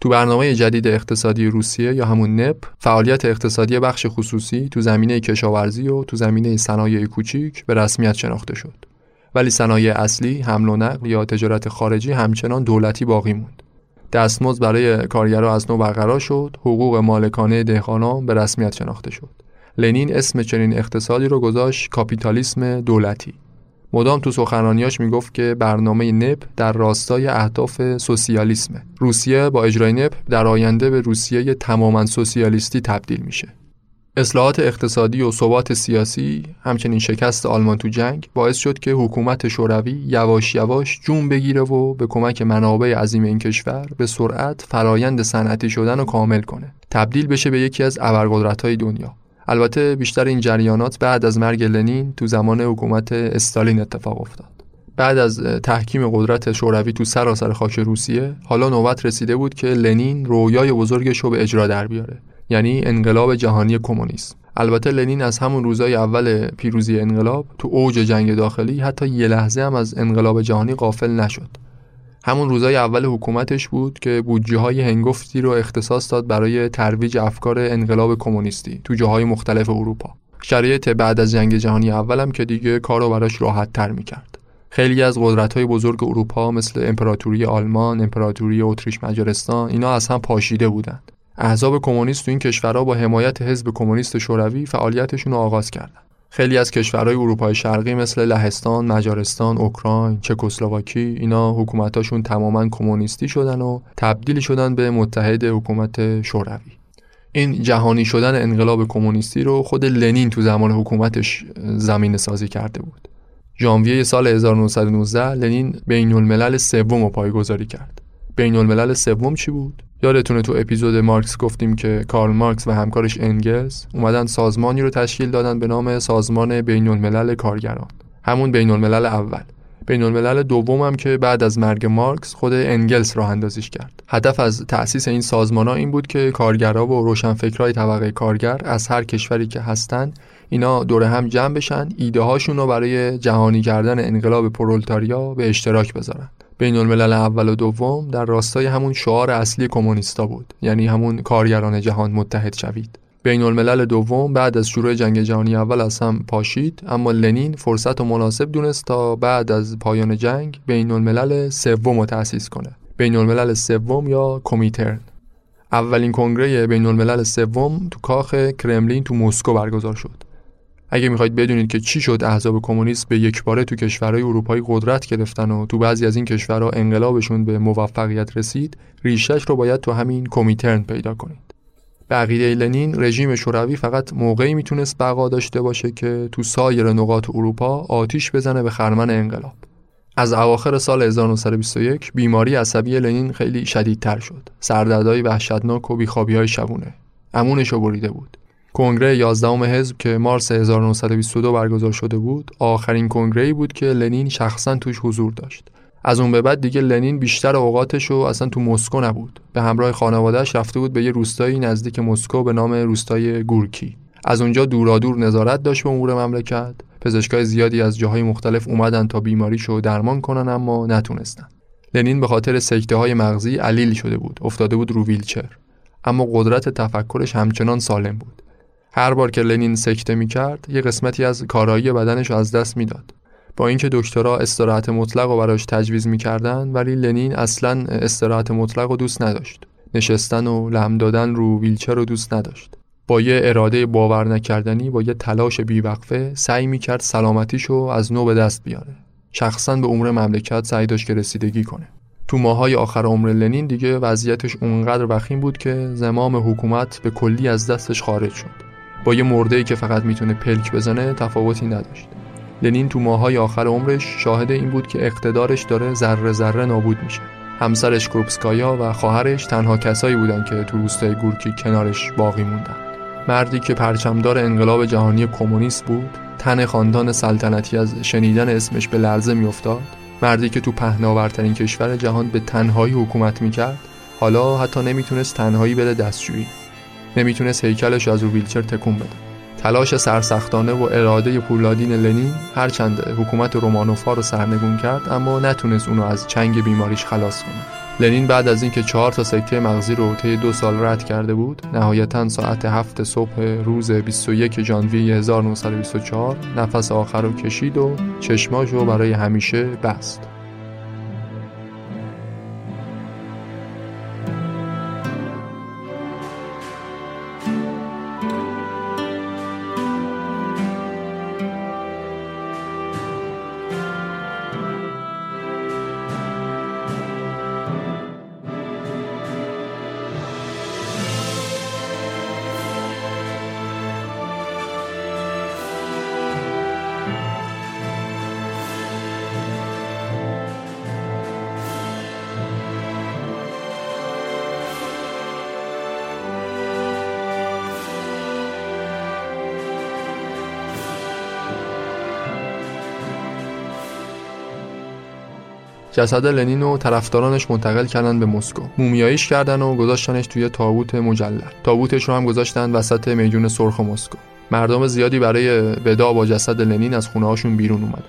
تو برنامه جدید اقتصادی روسیه یا همون نپ فعالیت اقتصادی بخش خصوصی تو زمینه کشاورزی و تو زمینه صنایع کوچیک به رسمیت شناخته شد. ولی صنایع اصلی حمل و نقل یا تجارت خارجی همچنان دولتی باقی موند. دستمزد برای کارگرها از نو برقرار شد حقوق مالکانه دهقانان به رسمیت شناخته شد. لنین اسم چنین اقتصادی رو گذاشت کاپیتالیسم دولتی. مدام تو سخنرانیاش می‌گفت که برنامه نپ در راستای اهداف سوسیالیسمه. روسیه با اجرای نپ در آینده به روسیه تماما سوسیالیستی تبدیل میشه. اصلاحات اقتصادی و ثبات سیاسی همچنین شکست آلمان تو جنگ باعث شد که حکومت شوروی یواش یواش جون بگیره و به کمک منابع عظیم این کشور به سرعت فرایند صنعتی شدن رو کامل کنه. تبدیل بشه به یکی از ابرقدرت‌های دنیا. البته بیشتر این جریانات بعد از مرگ لنین تو زمان حکومت استالین اتفاق افتاد. بعد از تحکیم قدرت شوروی تو سراسر خاک روسیه حالا نوبت رسیده بود که لنین رویای بزرگش رو به اجرا در بیاره یعنی انقلاب جهانی کمونیسم البته لنین از همون روزای اول پیروزی انقلاب تو اوج جنگ داخلی حتی یه لحظه هم از انقلاب جهانی غافل نشد همون روزای اول حکومتش بود که بودجه های هنگفتی رو اختصاص داد برای ترویج افکار انقلاب کمونیستی تو جاهای مختلف اروپا شرایط بعد از جنگ جهانی اولم که دیگه کارو براش راحت تر می‌کرد خیلی از قدرت های بزرگ اروپا مثل امپراتوری آلمان، امپراتوری اتریش مجارستان اینا از هم پاشیده بودند. احزاب کمونیست تو این کشورها با حمایت حزب کمونیست شوروی فعالیتشون رو آغاز کردند. خیلی از کشورهای اروپای شرقی مثل لهستان، مجارستان، اوکراین، چکسلواکی اینا حکومتاشون تماما کمونیستی شدن و تبدیل شدن به متحد حکومت شوروی. این جهانی شدن انقلاب کمونیستی رو خود لنین تو زمان حکومتش زمینه سازی کرده بود. ژانویه سال 1919 لنین بین الملل سوم رو پایگذاری کرد. بین الملل سوم چی بود؟ یادتونه تو اپیزود مارکس گفتیم که کارل مارکس و همکارش انگلز اومدن سازمانی رو تشکیل دادن به نام سازمان بین الملل کارگران. همون بین الملل اول. بین الملل دوم هم که بعد از مرگ مارکس خود انگلس راه اندازیش کرد. هدف از تأسیس این سازمان ها این بود که کارگرها و روشنفکرای طبقه کارگر از هر کشوری که هستن اینا دور هم جمع بشن ایده هاشون رو برای جهانی کردن انقلاب پرولتاریا به اشتراک بذارن. بین الملل اول و دوم در راستای همون شعار اصلی کمونیستا بود یعنی همون کارگران جهان متحد شوید. بین الملل دوم بعد از شروع جنگ جهانی اول از هم پاشید اما لنین فرصت و مناسب دونست تا بعد از پایان جنگ بین الملل سوم رو تأسیس کنه. بین الملل سوم یا کمیترن. اولین کنگره بین الملل سوم تو کاخ کرملین تو مسکو برگزار شد. اگه می‌خواید بدونید که چی شد احزاب کمونیست به یک باره تو کشورهای اروپایی قدرت گرفتن و تو بعضی از این کشورها انقلابشون به موفقیت رسید ریشش رو باید تو همین کمیترن پیدا کنید. به عقیده لنین رژیم شوروی فقط موقعی می‌تونست بقا داشته باشه که تو سایر نقاط اروپا آتیش بزنه به خرمن انقلاب. از اواخر سال 1921 بیماری عصبی لنین خیلی شدیدتر شد. سردردهای وحشتناک و بیخوابی شبونه. امونش بریده بود. کنگره 11 حزب که مارس 1922 برگزار شده بود آخرین کنگره بود که لنین شخصا توش حضور داشت. از اون به بعد دیگه لنین بیشتر اوقاتش رو اصلا تو مسکو نبود. به همراه خانوادهش رفته بود به یه روستایی نزدیک مسکو به نام روستای گورکی. از اونجا دورادور نظارت داشت به امور مملکت. پزشکای زیادی از جاهای مختلف اومدن تا بیماریشو درمان کنن اما نتونستن. لنین به خاطر سکته های مغزی علیل شده بود. افتاده بود رو ویلچر. اما قدرت تفکرش همچنان سالم بود. هر بار که لنین سکته می کرد یه قسمتی از کارایی بدنش از دست می‌داد. با اینکه دکترها استراحت مطلق رو براش تجویز می‌کردن ولی لنین اصلا استراحت مطلق رو دوست نداشت. نشستن و لم دادن رو ویلچر رو دوست نداشت. با یه اراده باور نکردنی با یه تلاش بیوقفه سعی می‌کرد سلامتیشو از نو به دست بیاره. شخصا به امور مملکت سعی داشت که رسیدگی کنه. تو ماهای آخر عمر لنین دیگه وضعیتش اونقدر وخیم بود که زمام حکومت به کلی از دستش خارج شد. با یه مرده که فقط می‌تونه پلک بزنه تفاوتی نداشت. لنین تو ماهای آخر عمرش شاهد این بود که اقتدارش داره ذره ذره نابود میشه. همسرش کروپسکایا و خواهرش تنها کسایی بودن که تو روستای گورکی کنارش باقی موندن. مردی که پرچمدار انقلاب جهانی کمونیست بود تن خاندان سلطنتی از شنیدن اسمش به لرزه میافتاد. مردی که تو پهناورترین کشور جهان به تنهایی حکومت می‌کرد حالا حتی نمی‌تونست تنهایی بره دستشویی نمی‌تونست هیکلش از رو ویلچر تکون بده. تلاش سرسختانه و اراده پولادین لنین هرچند حکومت رومانوفا رو سرنگون کرد اما نتونست اونو از چنگ بیماریش خلاص کنه. لنین بعد از اینکه چهار تا سکته مغزی رو طی دو سال رد کرده بود نهایتا ساعت هفت صبح روز 21 ژانویه 1924 نفس آخر رو کشید و چشماشو برای همیشه بست. جسد لنین و طرفدارانش منتقل کردن به مسکو. مومیاییش کردن و گذاشتنش توی تابوت مجلل. تابوتش رو هم گذاشتن وسط میدون سرخ مسکو. مردم زیادی برای ودا با جسد لنین از خونه هاشون بیرون اومدن.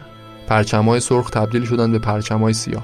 پرچمای سرخ تبدیل شدن به پرچمای سیاه.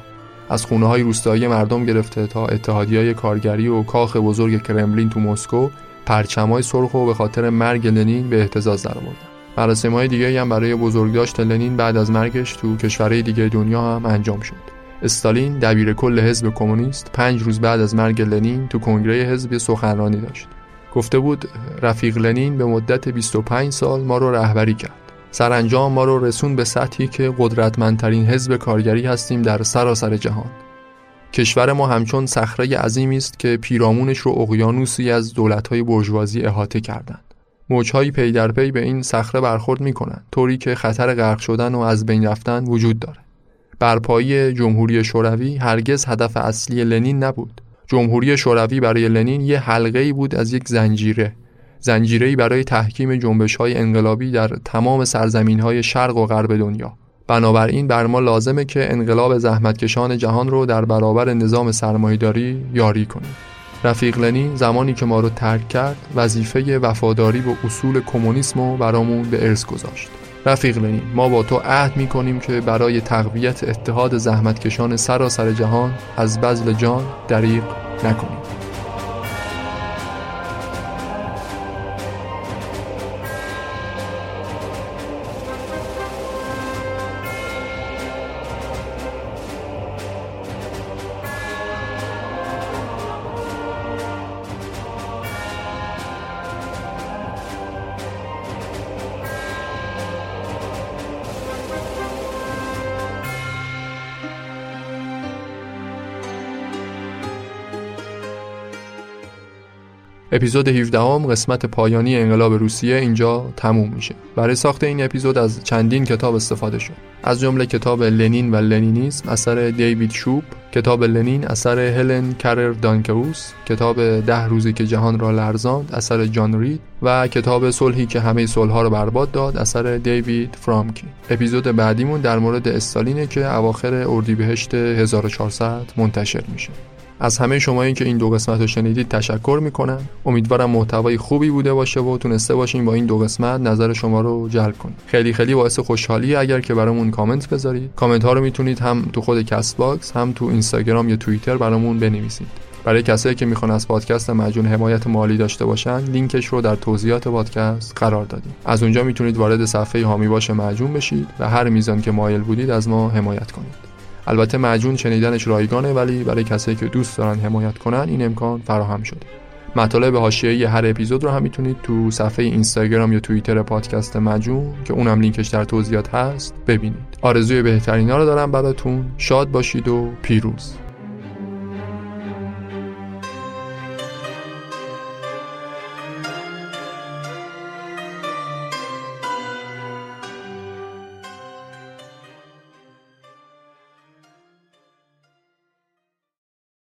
از خونه های روستایی مردم گرفته تا های کارگری و کاخ بزرگ کرملین تو مسکو پرچمای سرخ و به خاطر مرگ لنین به اهتزاز درآوردن. مراسم های دیگه هم برای بزرگداشت لنین بعد از مرگش تو کشورهای دیگه دنیا هم انجام شد. استالین دبیر کل حزب کمونیست پنج روز بعد از مرگ لنین تو کنگره حزب سخنرانی داشت. گفته بود رفیق لنین به مدت 25 سال ما رو رهبری کرد. سرانجام ما رو رسون به سطحی که قدرتمندترین حزب کارگری هستیم در سراسر جهان. کشور ما همچون صخره عظیمی است که پیرامونش رو اقیانوسی از دولت‌های برجوازی احاطه کردند. موجهایی پی در پی به این صخره برخورد می‌کنند طوری که خطر غرق شدن و از بین رفتن وجود داره. برپایی جمهوری شوروی هرگز هدف اصلی لنین نبود. جمهوری شوروی برای لنین یه حلقه بود از یک زنجیره. زنجیره برای تحکیم جنبش های انقلابی در تمام سرزمین های شرق و غرب دنیا. بنابراین بر ما لازمه که انقلاب زحمتکشان جهان رو در برابر نظام سرمایهداری یاری کنیم. رفیق لنین زمانی که ما رو ترک کرد وظیفه وفاداری به اصول کمونیسم رو برامون به ارث گذاشت. رفیق لنین ما با تو عهد می کنیم که برای تقویت اتحاد زحمتکشان سراسر جهان از بذل جان دریغ نکنیم. اپیزود 17 هم قسمت پایانی انقلاب روسیه اینجا تموم میشه. برای ساخت این اپیزود از چندین کتاب استفاده شد. از جمله کتاب لنین و لنینیسم اثر دیوید شوب کتاب لنین اثر هلن کرر دانکوس کتاب ده روزی که جهان را لرزاند اثر جان رید و کتاب صلحی که همه صلحها را برباد داد اثر دیوید فرامکی. اپیزود بعدیمون در مورد استالینه که اواخر اردیبهشت 1400 منتشر میشه. از همه شما که این دو قسمت رو شنیدید تشکر می‌کنم. امیدوارم محتوای خوبی بوده باشه و تونسته باشیم با این دو قسمت نظر شما رو جلب کنیم خیلی خیلی باعث خوشحالیه اگر که برامون کامنت بذارید. کامنت ها رو می‌تونید هم تو خود کست باکس هم تو اینستاگرام یا توییتر برامون بنویسید. برای کسایی که می‌خوان از پادکست مجون حمایت مالی داشته باشن لینکش رو در توضیحات پادکست قرار دادیم. از اونجا می‌تونید وارد صفحه حامی باش مجون بشید و هر میزان که مایل بودید از ما حمایت کنید. البته معجون شنیدنش رایگانه ولی برای کسایی که دوست دارن حمایت کنن این امکان فراهم شده. مطالب حاشیه‌ای هر اپیزود رو هم می‌تونید تو صفحه اینستاگرام یا توییتر پادکست مجون که اونم لینکش در توضیحات هست ببینید. آرزوی بهترینا رو دارم براتون. شاد باشید و پیروز.